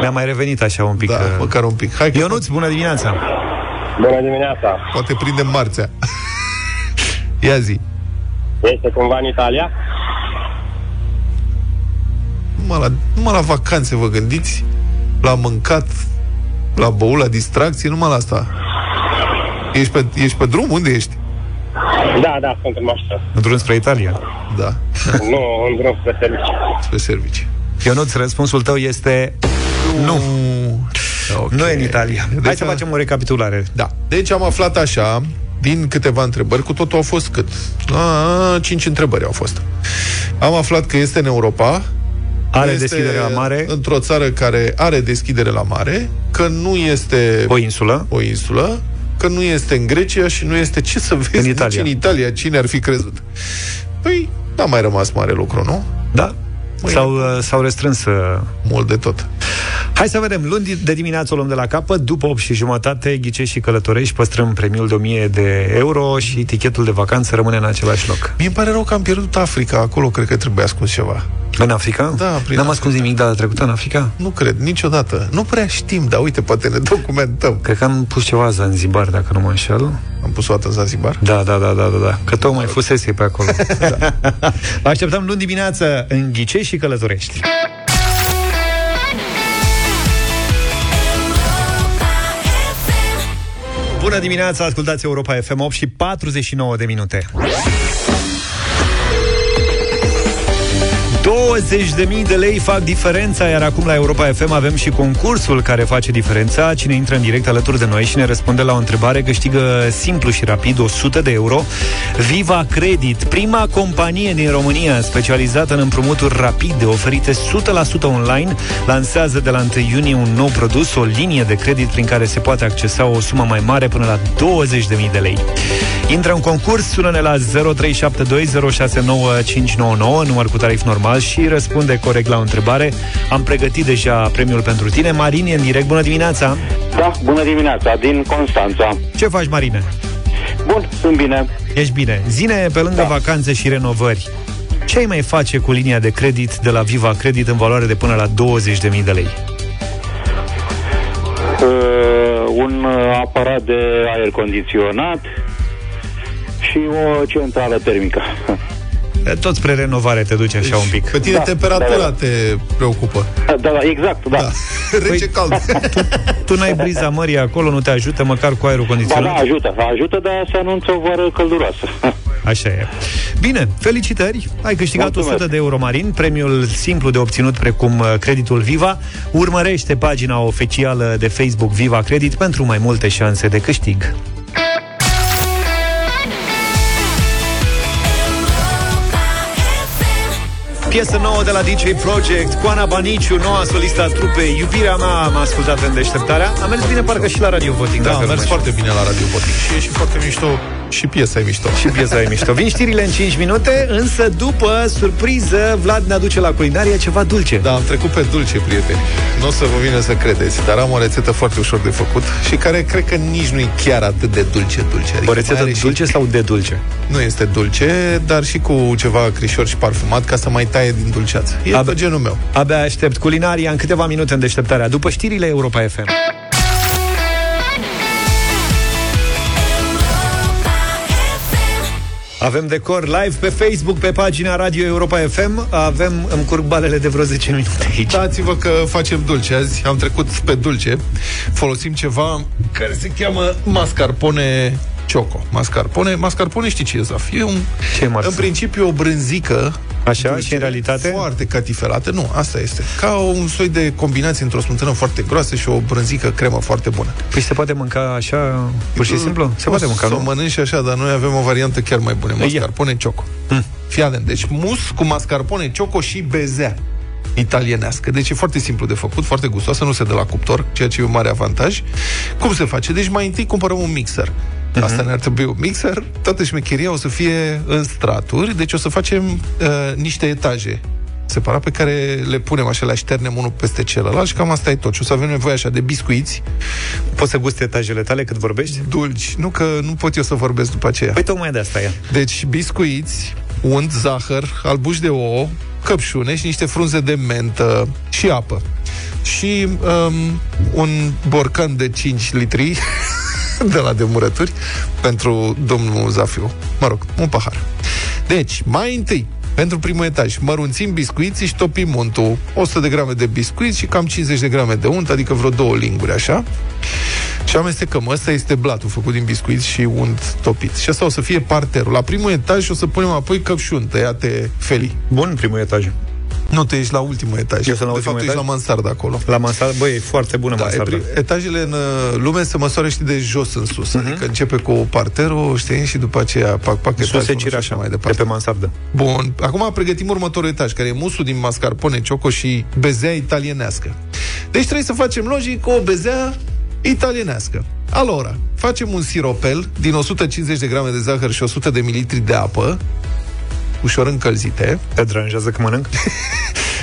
Mi-a mai revenit așa un pic Da, uh, măcar un pic. Hai că Ionuț, bună dimineața Bună dimineața! poate prindem marțea. Ia zi. Este cumva în Italia? Numai la, numai la vacanțe vă gândiți? La mâncat, la băut, la distracție, numai la asta. Ești pe, ești pe drum? Unde ești? Da, da, sunt în mașină. În drum spre Italia Da, nu, în drum spre serviciu. spre servicii. Ionuț, răspunsul tău este Nu Okay. Nu e în Italia Hai Deci să a- facem o recapitulare Da. Deci am aflat așa, din câteva întrebări, cu totul au fost cât? A, cinci întrebări au fost. Am aflat că este în Europa, Are este deschidere la mare într-o țară care are deschidere la mare, că nu este O insulă o insulă, că nu este în Grecia și nu este, ce să vezi, În Italia. nici în Italia, cine ar fi crezut? Păi, N-a mai rămas mare lucru, nu? Da. S-au, uh, s-au restrâns uh, Mult de tot. Hai să vedem. Luni de dimineață o luăm de la capăt. După 8 și jumătate, ghicești și călătorești, păstrăm premiul de 1000 de euro și tichetul de vacanță rămâne în același loc. Mie îmi pare rău că am pierdut Africa. Acolo cred că trebuie ascuns ceva. În Africa? Da, prin N-am ascuns nimic data trecută în Africa? Nu cred, niciodată. Nu prea știm, dar uite, poate ne documentăm. Cred că am pus ceva Zanzibar, dacă nu mă înșel. Am pus o dată în Zanzibar? Da, da, da, da, da, da. Că tocmai fusese pe acolo. da. Vă așteptăm luni dimineață în Ghicești și Călătorești. Bună dimineața, ascultați Europa FM 8 și 49 de minute. 20.000 de lei fac diferența, iar acum la Europa FM avem și concursul care face diferența. Cine intră în direct alături de noi și ne răspunde la o întrebare câștigă simplu și rapid 100 de euro. Viva Credit, prima companie din România specializată în împrumuturi rapide oferite 100% online, lansează de la 1 iunie un nou produs, o linie de credit prin care se poate accesa o sumă mai mare până la 20.000 de lei. Intră în concurs, sună-ne la 0372069599, număr cu tarif normal și răspunde corect la o întrebare. Am pregătit deja premiul pentru tine. Marin e în direct. Bună dimineața! Da, bună dimineața, din Constanța. Ce faci, Marine? Bun, sunt bine. Ești bine. Zine, pe lângă da. vacanțe și renovări, ce ai mai face cu linia de credit de la Viva Credit în valoare de până la 20.000 de lei? Uh, un uh, aparat de aer condiționat și o centrală termică. Tot spre renovare te duci așa un pic. Pe tine Da, temperatura da, da. te preocupă. Da, da, exact, da. Da. Rece cald. Tu, tu n-ai briza mării acolo, nu te ajută măcar cu aerul Ba, da, condiționat? ajută, ajută, dar se anunță o vară călduroasă. Așa e. Bine, felicitări! Ai câștigat Mulțumesc. 100 de euro marin, premiul simplu de obținut precum uh, creditul Viva. Urmărește pagina oficială de Facebook Viva Credit pentru mai multe șanse de câștig. Piesă nouă de la DJ Project, Coana Baniciu, noua solistă a trupei. Iubirea mea am ascultat în deșteptarea. A mers bine parcă și la Radio Voting Da, dacă a nu mers mă foarte bine la Radio Voting. Și e și foarte mișto. Și piesa e mișto. Și piesa e mișto. Vin știrile în 5 minute, însă după surpriză, Vlad ne aduce la culinarie ceva dulce. Da, am trecut pe dulce, prieteni. Nu o să vă vină să credeți, dar am o rețetă foarte ușor de făcut și care cred că nici nu e chiar atât de dulce-dulce. Adică O rețetă mai are și- dulce sau de dulce? Nu este dulce, dar și cu ceva crișor și parfumat ca să mai taie din dulceață. E Ab- pe genul meu. Abia aștept culinaria în câteva minute în deșteptarea, după știrile Europa FM. Avem decor live pe Facebook, pe pagina Radio Europa FM. Avem, îmi curg balele de vreo 10 minute aici. Dați-vă că facem dulce azi. Am trecut pe dulce. Folosim ceva care se cheamă mascarpone Choco. Mascarpone. Mascarpone știi ce e, Zaf? E un, Ce e, Marț? în principiu o brânzică Așa, dulce, și în realitate? Foarte catifelată. Nu, asta este. Ca un soi de combinație într-o smântână foarte groasă și o brânzică cremă foarte bună. Păi se poate mânca așa, pur și simplu? Se poate mânca, Să o nu? mănânci și așa, dar noi avem o variantă chiar mai bună. Mascarpone Choco. Hm. Fii atent. Deci mus cu mascarpone Choco și bezea italienească. Deci e foarte simplu de făcut, foarte gustoasă, nu se dă la cuptor, ceea ce e un mare avantaj. Cum se face? Deci mai întâi cumpărăm un mixer. Mhm. Asta ne-ar trebui un mixer. Toată șmecheria o să fie în straturi, deci o să facem uh, niște etaje separat pe care le punem așa, le așternem unul peste celălalt și cam asta e tot. Și o să avem nevoie așa de biscuiți, Poți să guste etajele tale cât vorbești? dulci. Nu că nu pot eu să vorbesc după aceea. Păi tocmai de asta e. Deci biscuiți, unt, zahăr, albuși de ouă, căpșune și niște frunze de mentă și apă. Și um, un borcan de 5 litri de la demurături pentru domnul Zafiu. Mă rog, un pahar. Deci, mai întâi, pentru primul etaj, mărunțim biscuiții și topim untul. 100 de grame de biscuiți și cam 50 de grame de unt, adică vreo două linguri, așa. Și amestecăm. Ăsta este blatul făcut din biscuiți și unt topit. Și asta o să fie parterul. La primul etaj o să punem apoi căpșuni tăiate felii. Bun primul etaj. Nu, te ești la ultimul etaj. Eu sunt la de ultimul fapt, etaj? ești la mansardă acolo. La mansardă, băi, e foarte bună Da, e mansardă. prim, etajele în uh, lume se măsoară, știi, de jos în sus. Uh-huh. Adică începe cu parterul, știi, și după aceea pac, pac, Sus se etajul, cire și așa, mai de departe. pe mansardă. Bun, acum pregătim următorul etaj, care e musul din mascarpone, ciocoș și bezea italienească. Deci trebuie să facem logic o bezea italienească. Alora, facem un siropel din 150 de grame de zahăr și 100 de mililitri de apă, ușor încălzite. Te deranjează că mănânc?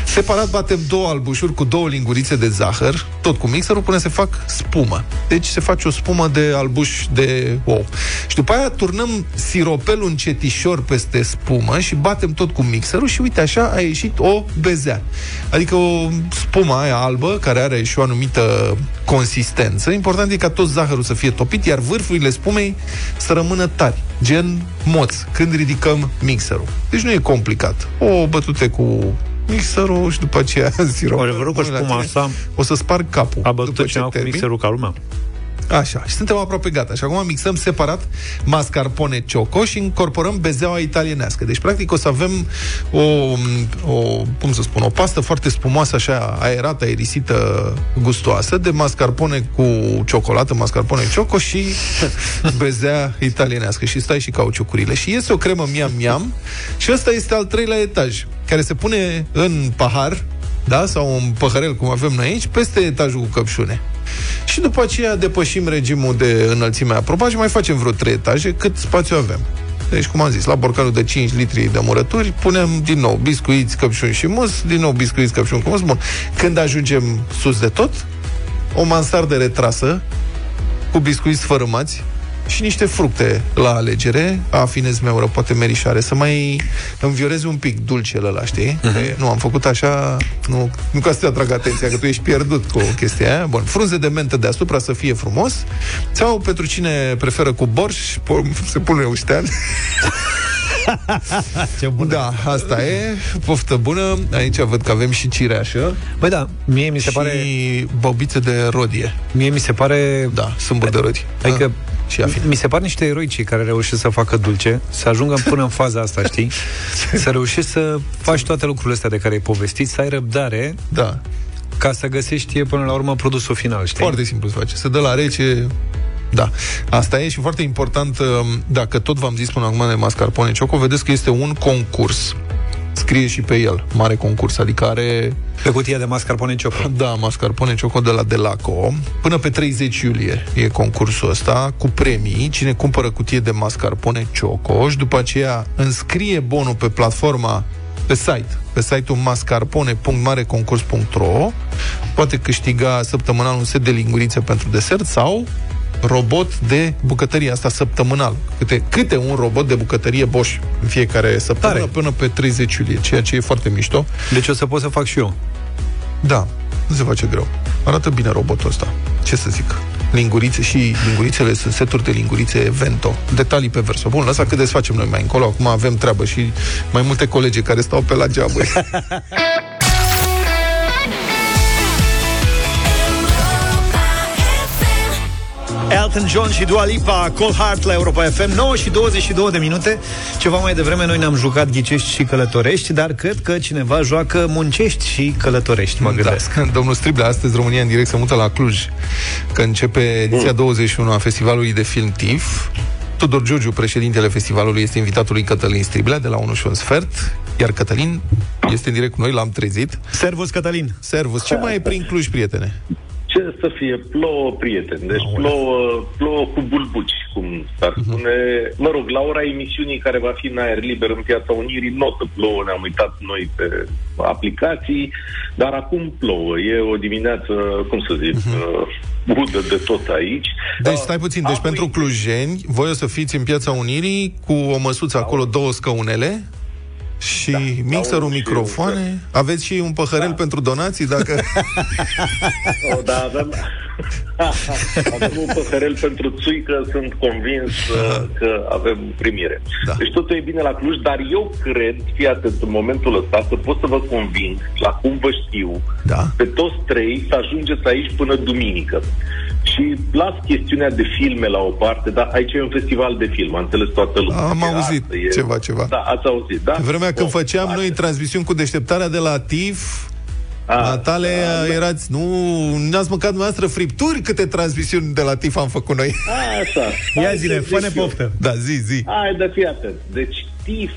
Separat batem două albușuri cu două lingurițe de zahăr, tot cu mixerul, până se fac spumă. Deci se face o spumă de albuș de ou. Și după aia turnăm siropelul încetișor peste spumă și batem tot cu mixerul și uite așa a ieșit o bezea. Adică o spumă aia albă, care are și o anumită consistență. Important e ca tot zahărul să fie topit, iar vârfurile spumei să rămână tari, gen moț, când ridicăm mixerul. Deci nu e complicat. O bătute cu mixerul și după aceea siropul. Adevărul că spuma asta O să sparg capul. a bătut după ce cineva cu termin. mixerul ca lumea. Așa, și suntem aproape gata. Și acum mixăm separat mascarpone cioco și incorporăm bezeaua italienească. Deci, practic, o să avem o, o cum să spun, o pastă foarte spumoasă, așa, aerată, aerisită, gustoasă, de mascarpone cu ciocolată, mascarpone cioco și bezea italienească. Și stai și cauciucurile. Și iese o cremă miam-miam și ăsta este al treilea etaj, care se pune în pahar, da? sau un păhărel, cum avem noi aici, peste etajul cu căpșune. Și după aceea depășim regimul de înălțime aprobat și mai facem vreo 3 etaje, cât spațiu avem. Deci, cum am zis, la borcanul de 5 litri de murături, punem din nou biscuiți, căpșuni și mus, din nou biscuiți, căpșuni cu mus. Bun. Când ajungem sus de tot, o mansardă retrasă, cu biscuiți sfărâmați și niște fructe la alegere, afinez meură, poate merișoare, să mai învioreze un pic dulcele ăla, știi? Uh-huh. Nu, am făcut așa, nu, nu ca să te atrag atenția, că tu ești pierdut cu chestia aia. Bun, frunze de mentă deasupra să fie frumos, sau pentru cine preferă cu borș, po- se pune uștean. Ce bună. Da, asta e, poftă bună. Aici văd că avem și cireașă. Băi da, mie mi se și pare... bobițe de rodie. Mie mi se pare... Da, sâmburi de rodie. Adică Da. Și afine. mi se par niște eroi cei care reușesc să facă dulce, să ajungă până în faza asta, știi? să reușești să faci toate lucrurile astea de care ai povestit, să ai răbdare Da. ca să găsești până la urmă produsul final, știi? Foarte simplu se face. Se dă la rece, da. Asta e și foarte important, um, dacă tot v-am zis până acum de mascarpone cioco, vedeți că este un concurs. Scrie și pe el, mare concurs, adică are... Pe cutia de mascarpone cioco. Da, mascarpone cioco de la Delaco. Până pe 30 iulie e concursul ăsta, cu premii. Cine cumpără cutie de mascarpone cioco și după aceea înscrie bonul pe platforma pe site, pe site-ul mascarpone.mareconcurs.ro poate câștiga săptămânal un set de lingurițe pentru desert sau robot de bucătărie asta săptămânal. Câte, câte un robot de bucătărie Bosch în fiecare săptămână Tare. până pe 30 iulie, ceea ce e foarte mișto. Deci o să pot să fac și eu. Da, nu se face greu. Arată bine robotul ăsta. Ce să zic? Lingurițe și lingurițele sunt seturi de lingurițe Vento. Detalii pe verso. Bun, lăsa cât desfacem noi mai încolo. Acum avem treabă și mai multe colegi care stau pe la geamuri. Elton John și Dua Lipa, Cold Heart la Europa FM 9 și 22 de minute Ceva mai devreme noi ne-am jucat ghicești și călătorești Dar cred că cineva joacă muncești și călătorești, mă gândesc Da. Domnul Striblea, astăzi România în direct se mută la Cluj, că începe ediția 21 a festivalului de film TIF. Tudor Giurgiu, președintele festivalului, este invitatul lui Cătălin Striblea de la 1 și un sfert, iar Cătălin este în direct cu noi, l-am trezit. Servus, Cătălin! Servus! Ce mai e prin Cluj, prietene? Ce să fie? Plouă, prieteni. Deci plouă, plouă cu bulbuci, cum s-ar spune. Mă rog, la ora emisiunii care va fi în aer liber în Piața Unirii, notă plouă, ne-am uitat noi pe aplicații, dar acum plouă. E o dimineață, cum să zic, uh, udă de tot aici. Deci stai puțin, deci pentru clujeni, voi o să fiți în Piața Unirii cu o măsuță acolo, două scăunele și da, mixerul, și microfoane. Aveți și un păhărel da. pentru donații, dacă... O, da, avem, avem un păhărel pentru țuică, sunt convins uh, că avem primire. Da. Deci totul e bine la Cluj, dar eu cred, fii atent, în momentul ăsta, că pot să vă conving, la cum vă știu, da. pe toți trei să ajungeți aici până duminică. Și las chestiunea de filme la o parte, dar aici e un festival de film, a înțeles toată lumea. Am Asta auzit e... ceva, ceva. Da, ați auzit, da? Pe vremea când Bun, făceam asta. noi transmisiuni cu deșteptarea de la TIF, la tale da. erați, nu, n-ați mâncat dumneavoastră fripturi câte transmisiuni de la TIF am făcut noi. A, Așa. Ia Hai zile, să zic fă-ne eu. poftă Da, zi, zi. Hai, de fii atent. Deci TIF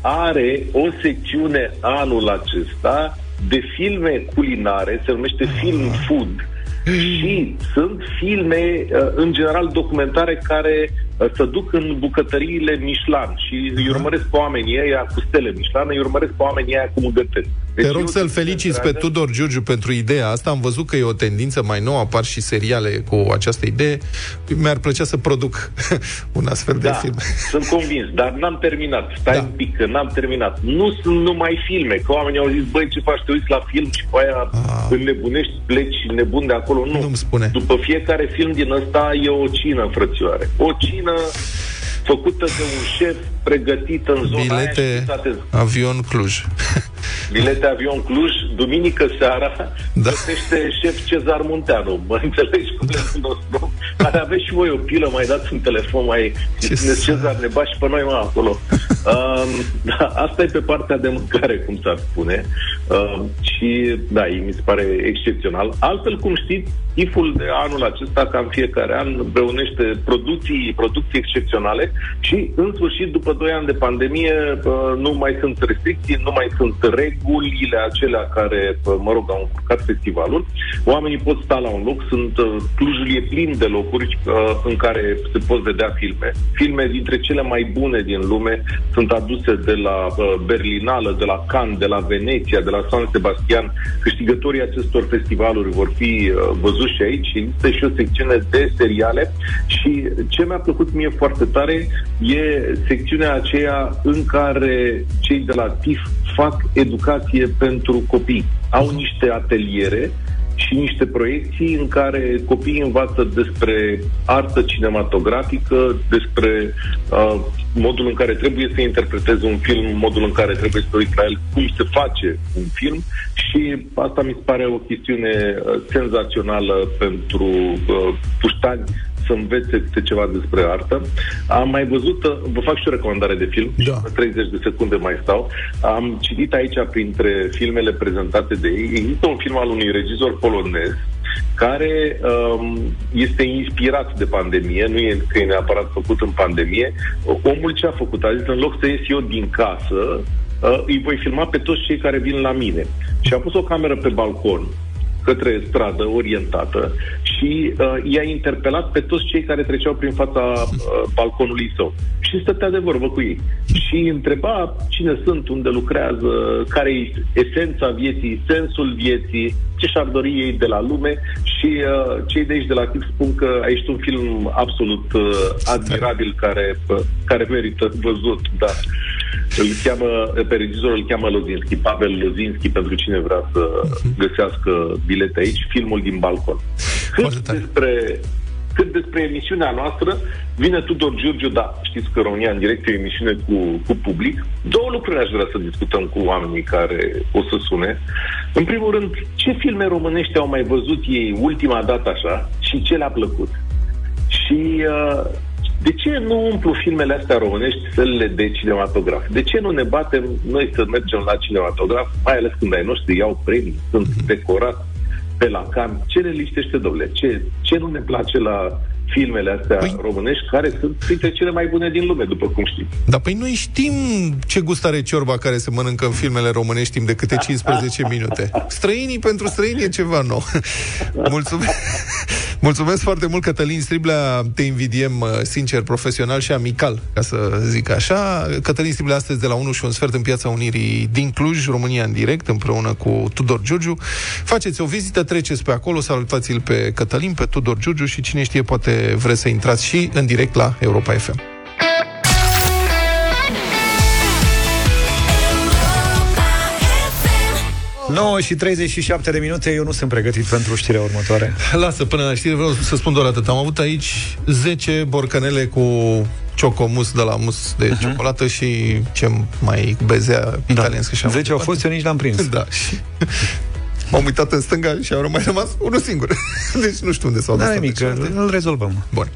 are o secțiune anul acesta de filme culinare, se numește Film Food. Și sunt filme, uh, în general, documentare care uh, să duc în bucătăriile Michelin și îi urmăresc pe oamenii ăia cu stele Michelin, îi urmăresc pe oamenii ăia cum gătesc. Te Deci rog eu să-l sunt feliciți pe întreagă- Tudor Giurgiu pentru ideea asta. Am văzut că e o tendință mai nouă, apar și seriale cu această idee. Mi-ar plăcea să produc un astfel de Da, film. sunt convins, dar n-am terminat. Stai da. un pic, că n-am terminat. Nu sunt numai filme, că oamenii au zis, băi, ce faci, te uiți la film și pe aia ah. înnebunești, pleci nebun de acolo. Nu. Nu-mi spune. După fiecare film din ăsta e o cină, frățioare. O cină făcută de un șef pregătit în zona aia Bilete și toate avion Cluj. bilete avion Cluj, duminică seara, da. găsește șef Cezar Munteanu. Mă înțelegi cum le nostru? Care aveți și voi o pilă, mai dați un telefon, mai țineți Cezar, ne bași pe noi, mă, acolo. Um, da, asta e pe partea de mâncare, cum s-ar spune. Um, și, da, mi se pare excepțional. Altfel, cum știți, IF-ul de anul acesta, ca în fiecare an, reunește producții, producții excepționale și, în sfârșit, după 2 ani de pandemie, uh, nu mai sunt restricții, nu mai sunt regulile acelea care, uh, mă rog, au încurcat festivalul. Oamenii pot sta la un loc, sunt uh, Clujul e plin de locuri uh, în care se pot vedea filme. Filme dintre cele mai bune din lume sunt aduse de la uh, Berlinală, de la Cannes, de la Veneția, de la San Sebastian. Câștigătorii acestor festivaluri vor fi uh, văzuți și aici. Există și o secțiune de seriale și ce mi-a plăcut mie foarte tare e secțiunea aceea în care cei de la TIF fac educație pentru copii. Au niște ateliere și niște proiecții în care copiii învață despre artă cinematografică, despre uh, modul în care trebuie să interpreteze un film, modul în care trebuie să uiți la el, cum se face un film și asta mi se pare o chestiune uh, senzațională pentru uh, puștani să învețe câte ceva despre artă. Am mai văzut, uh, vă fac și o recomandare de film, da. 30 de secunde mai stau. Am citit aici printre filmele prezentate de ei, există un film al unui regizor polonez care um, este inspirat de pandemie, nu e că e neapărat făcut în pandemie. Omul ce a făcut? A zis, în loc să ies eu din casă, uh, îi voi filma pe toți cei care vin la mine. Și a pus o cameră pe balcon către stradă orientată și uh, i-a interpelat pe toți cei care treceau prin fața uh, balconului său. Și stătea de vorbă cu ei. Și întreba cine sunt, unde lucrează, care e esența vieții, sensul vieții, ce și-ar dori ei de la lume și uh, cei de aici de la TIP spun că aici un film absolut uh, admirabil care, uh, care merită văzut, da. Îl cheamă, pe regizor îl cheamă Lozinski, Pavel Lozinski, pentru cine vrea să găsească bilete aici, filmul din balcon. Cât despre, cât despre emisiunea noastră, vine Tudor Giurgiu, da, știți că România în direct e o emisiune cu, cu public. Două lucruri aș vrea să discutăm cu oamenii care o să sune. În primul rând, ce filme românești au mai văzut ei ultima dată așa și ce le-a plăcut? Și uh, de ce nu umplu filmele astea românești sălile de cinematograf? De ce nu ne batem noi să mergem la cinematograf, mai ales când ai noștri iau premii, sunt decorați pe la can? Ce ne liștește, domnule? Ce, ce nu ne place la filmele astea păi... românești, care sunt printre cele mai bune din lume, după cum știm? Dar păi noi știm ce gust are ciorba care se mănâncă în filmele românești timp de câte 15 minute. Străinii pentru străini e ceva nou. Mulțumesc. Mulțumesc foarte mult, Cătălin Striblea. Te invidiem, uh, sincer, profesional și amical, ca să zic așa. Cătălin Striblea astăzi de la 1 și un sfert în Piața Unirii din Cluj, România în direct, împreună cu Tudor Giurgiu. Faceți o vizită, treceți pe acolo, salutați-l pe Cătălin, pe Tudor Giurgiu și cine știe, poate vreți să intrați și în direct la Europa FM. 9 și 37 de minute, eu nu sunt pregătit pentru știrea următoare. Lasă, până la știre vreau să spun doar atât. Am avut aici 10 borcanele cu ciocomus de la mus de uh-huh. ciocolată și ce mai bezea Da. italiensk. și 10 au fost, eu nici l-am prins. Da, și m-am uitat în stânga și au mai rămas unul singur. Deci nu știu unde s-au dus. N-are toate nimic, celelalte. îl rezolvăm. Bun.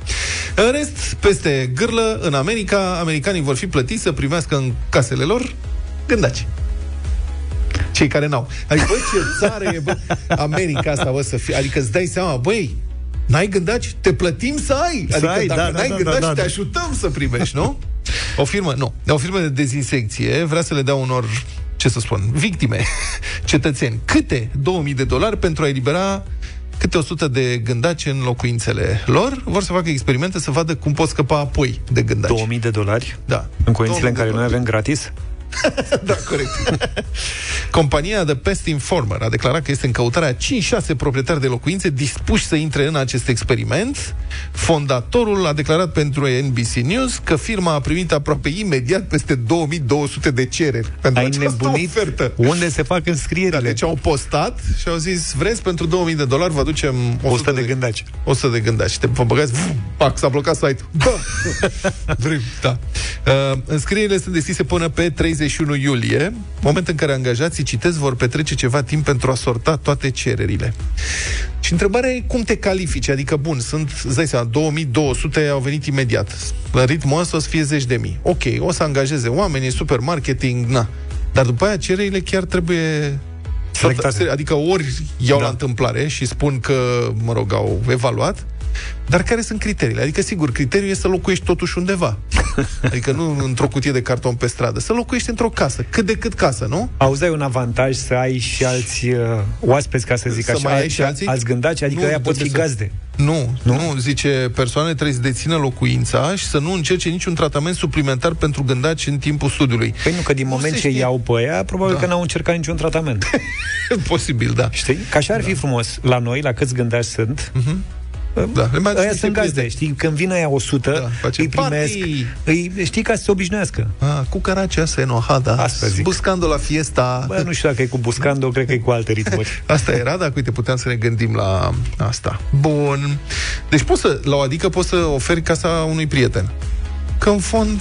În rest, peste gârlă, în America, americanii vor fi plătiți să primească în casele lor gândaci. Cei care n-au. Adică, băi, ce țară e, bă, America asta, bă, să fie. Adică îți dai seama, băi, N-ai gândaci? Te plătim să ai. Să Adică ai, dacă da, da, n-ai da, gândaci, da, da. te ajutăm să primești, nu? O firmă, nu. O firmă de dezinsecție vrea să le dea unor, ce să spun, victime, cetățeni, câte 2000 de dolari pentru a elibera câte 100 de gândaci în locuințele lor, vor să facă experimente să vadă cum pot scăpa apoi de gândaci. 2000 de dolari? Da. În condițiile în 2000 de care noi dolari. avem gratis? da, corect. Compania The Pest Informer a declarat că este în căutarea a 5-6 proprietari de locuințe dispuși să intre în acest experiment. Fondatorul a declarat pentru NBC News că firma a primit aproape imediat peste 2200 de cereri pentru Ai această nebunit? ofertă. Unde se fac înscrierile? Da, deci au postat și au zis, vreți pentru 2000 de dolari vă aducem 100, 100 de gândaci. 100 de gândaci. Te vă băgați, vum, pac, s-a blocat site-ul. Da. Vrem, da. Uh, înscrierile sunt deschise până pe 31 iulie, moment în care angajații, citesc, vor petrece ceva timp pentru a sorta toate cererile. Și întrebarea e cum te califici, adică bun, sunt, îți dai seama, 2200 au venit imediat. În ritmul ăsta o să fie zeci de mii. Ok, o să angajeze oameni, e supermarketing, na. Dar după aia cererile chiar trebuie Selectate. Adică ori iau da. la întâmplare și spun că, mă rog, au evaluat, dar care sunt criteriile? Adică, sigur, criteriul e să locuiești totuși undeva. Adică nu într-o cutie de carton pe stradă. Să locuiești într-o casă. Cât de cât casă, nu? Auzi, ai un avantaj să ai și alți uh, oaspeți, ca să zic Să așa, mai ai și alții? alți gândaci, adică Nu, aia pot fi trebuie să- gazde. Nu, nu, nu, zice, persoanele trebuie să dețină locuința și să nu încerce niciun tratament suplimentar pentru gândaci în timpul studiului. Păi nu, că din moment se ce știe. iau pe ea, probabil Da. că n-au încercat niciun tratament. Posibil, da. Știi? Ca așa ar fi frumos. La noi, la câți gândași sunt, Da. Le mai aduci Aia niște sunt gazde, prieteni. știi? Când vine aia 100, Da, face îi primesc, party. îi, știi ca să se obișnuiască. Ah, cu caracea se enojada. Asta zic. Buscando la fiesta. Bă, nu știu dacă e cu Buscando, cred că e cu alte ritmuri. Asta era, dacă uite, puteam să ne gândim la asta. Bun. Deci poți să, la o adică poți să oferi casa unui prieten. Că în fond,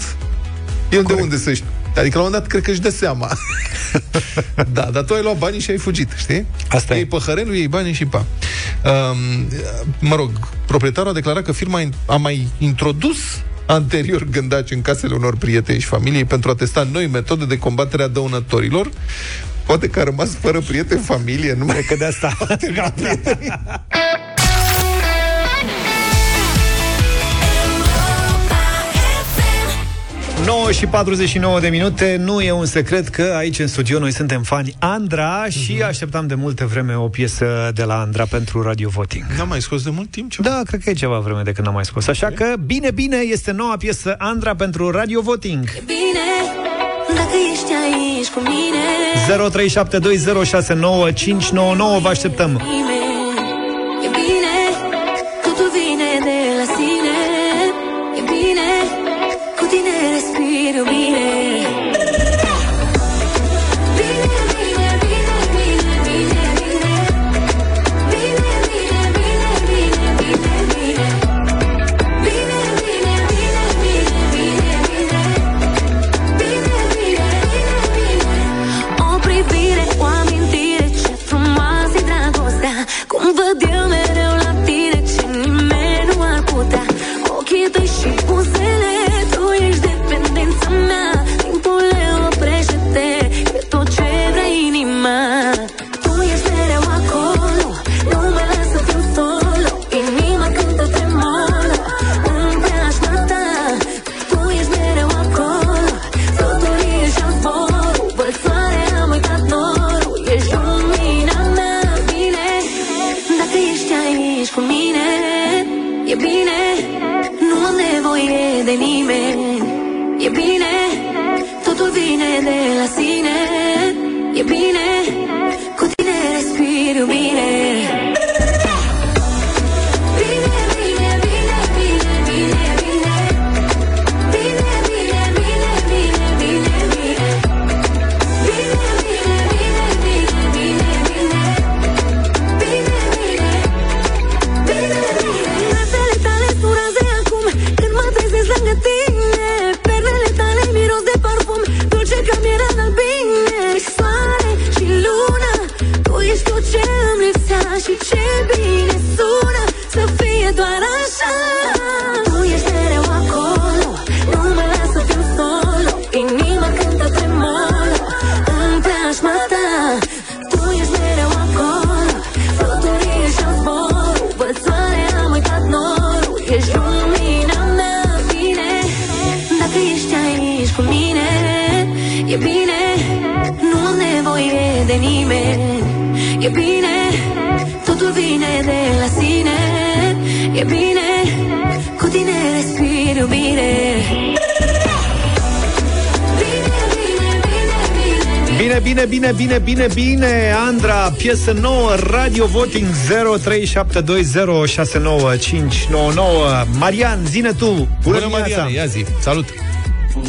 el de unde să știi? Adică la un moment dat cred că își dă seama. da, dar tu ai luat banii și ai fugit, știi? Asta e. Ei păhărelul, ei banii și pa. Um, mă rog, proprietarul a declarat că firma a mai introdus anterior gândaci în casele unor prieteni și familiei pentru a testa noi metode de combatere a dăunătorilor. Poate că a rămas fără prieteni, familie, nu mai Cred că de asta. 9 și 49 de minute, nu e un secret că aici în studio noi suntem fani Andra și așteptam de multă vreme o piesă de la Andra pentru Radio Voting. N-am mai scos de mult timp ceva? Da, cred că e ceva vreme de când n-am mai scos. Așa că, bine, bine, este noua piesă Andra pentru Radio Voting. Bine, dacă ești aici cu mine 0372069599 vă așteptăm. Nimeni. Bine, bine, bine, bine, bine, bine Andra, piesă nouă Radio Voting 0372069599 Marian, zine tu Bună, Bună, dimineața. Marian, ia zi, salut!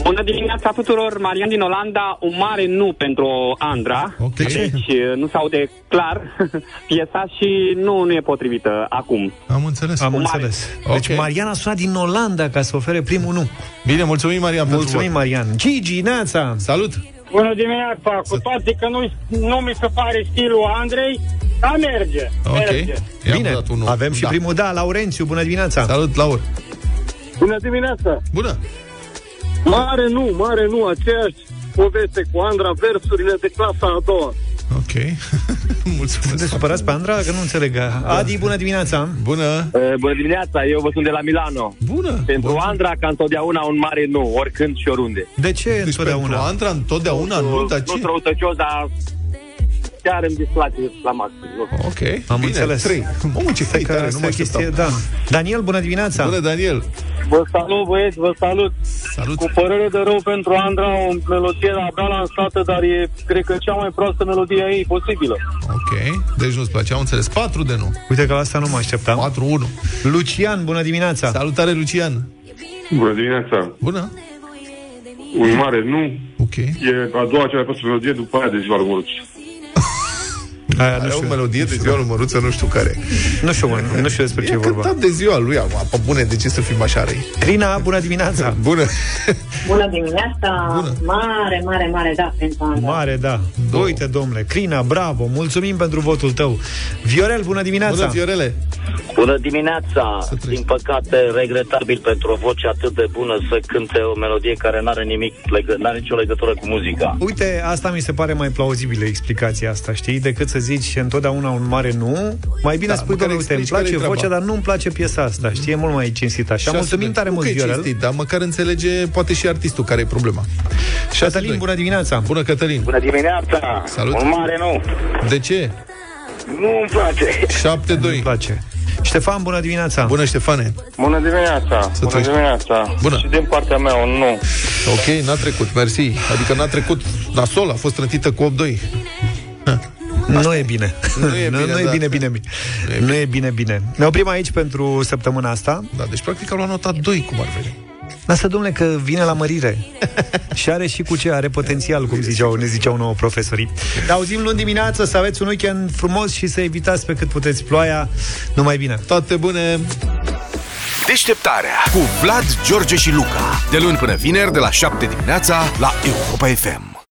Bună dimineața tuturor, Marian din Olanda, un mare nu pentru Andra. Ok. Deci uh, nu se aude clar piesa și nu, nu e potrivită acum. Am înțeles. Am Cu mare. înțeles Deci Ok. Marian a sunat din Olanda ca să ofere primul nu Bine, mulțumim, Marian, pentru Mulțumim, vot. Marian Gigi, Neața Salut! Bună dimineața, cu toate că nu, nu mi se pare stilul Andrei, dar merge, Ok, merge. i-am Bine, dat unul. avem și Da. primul da, Laurențiu, bună dimineața Salut, Laur! Bună dimineața! Bună! Mare nu, mare nu, aceeași poveste cu Andra, versurile de clasa a doua. Ok. Mulțumesc. Sunteți supărați pe Andra? Că nu înțeleg Adi, bună dimineața Bună! Bună dimineața, eu vă sunt de la Milano. Bună! Pentru Andra, ca întotdeauna, un mare nu, oricând și oriunde. De ce Deci întotdeauna? pentru Andra întotdeauna nu, dar Nu ce? răutăcios, dar chiar îmi displace la maxim. Nu. Ok, Am bine, înțeles. Trei. Omul, ce Stai fei că tare, nu asta mă e o chestie, așteptam. da. Daniel, bună dimineața Bună, Daniel! Vă salut, băieți, vă salut. Salut! Cu părere de rău pentru Andra, o melodie abia lansată, dar e, cred că, cea mai proastă melodie a ei posibilă. Ok, deci nu-ți place, am înțeles. 4 de nu. Uite că la asta nu mă așteptam 4-1. Lucian, bună dimineața Salutare, Lucian! Bună dimineața. Bună! Un mare nu. Ok. E a doua cea mai proastă melodie, după aia de ziua lui Măruț. Aia, nu Are o știu, melodie de ziua lui Măruță, nu știu care. nu știu, mă, nu știu despre ce e E vorba cântat de ziua lui, acum, pe bune, de ce să fim așa răi? Crina, bună dimineața Bună! Bună dimineața! Bună. Mare, mare, mare da pentru Andra. Mare, da. Două. Uite, domnule, Crina, bravo, mulțumim pentru votul tău. Viorel, bună dimineața. Bună, Fiorele! Bună dimineața! Să treci. Din păcate, regretabil pentru o voce atât de bună să cânte o melodie care nu are nimic, legă, n-are nicio legătură cu muzica. Uite, asta mi se pare mai plauzibilă explicația asta, știi? Decât să zici întotdeauna un mare nu. Mai bine Da, spui, măcar domnule, uite, îmi explici care-i place treaba. vocea, dar nu îmi place piesa asta, știi? E mult mai cinstit așa. Șase Mulțumim doi. tare Nu mult, că e Viorel. cinstit, dar măcar înțelege poate și artistul care e problema. Cătălin, doi. bună dimineața. Bună, Cătălin! Bună dimineața! Salut. Un mare nu. De ce? Nu îmi place. 7-2. Nu-mi place. Ștefan, bună dimineața. Bună, Ștefane! Bună dimineața! Să Bună trăiești. dimineața! Bună. Și din partea mea, un nu. Ok, n-a trecut, mersi. Adică n-a trecut nasol, a fost trântită cu 8-2. Nu e bine. Nu e nu, bine, nu e da. bine, bine, bine. Nu e bine, bine. Ne oprim aici pentru săptămâna asta. Da, deci practic au luat nota 2, cum ar veni. Lasă, domnule, că vine la mărire. și are și cu ce, are potențial, cum ziceau, ne ziceau nouă profesorii. Ne auzim luni dimineață, să aveți un weekend frumos și să evitați pe cât puteți ploaia. Numai bine. Toate bune! Deșteptarea cu Vlad, George și Luca. De luni până vineri, de la 7 dimineața, la Europa FM.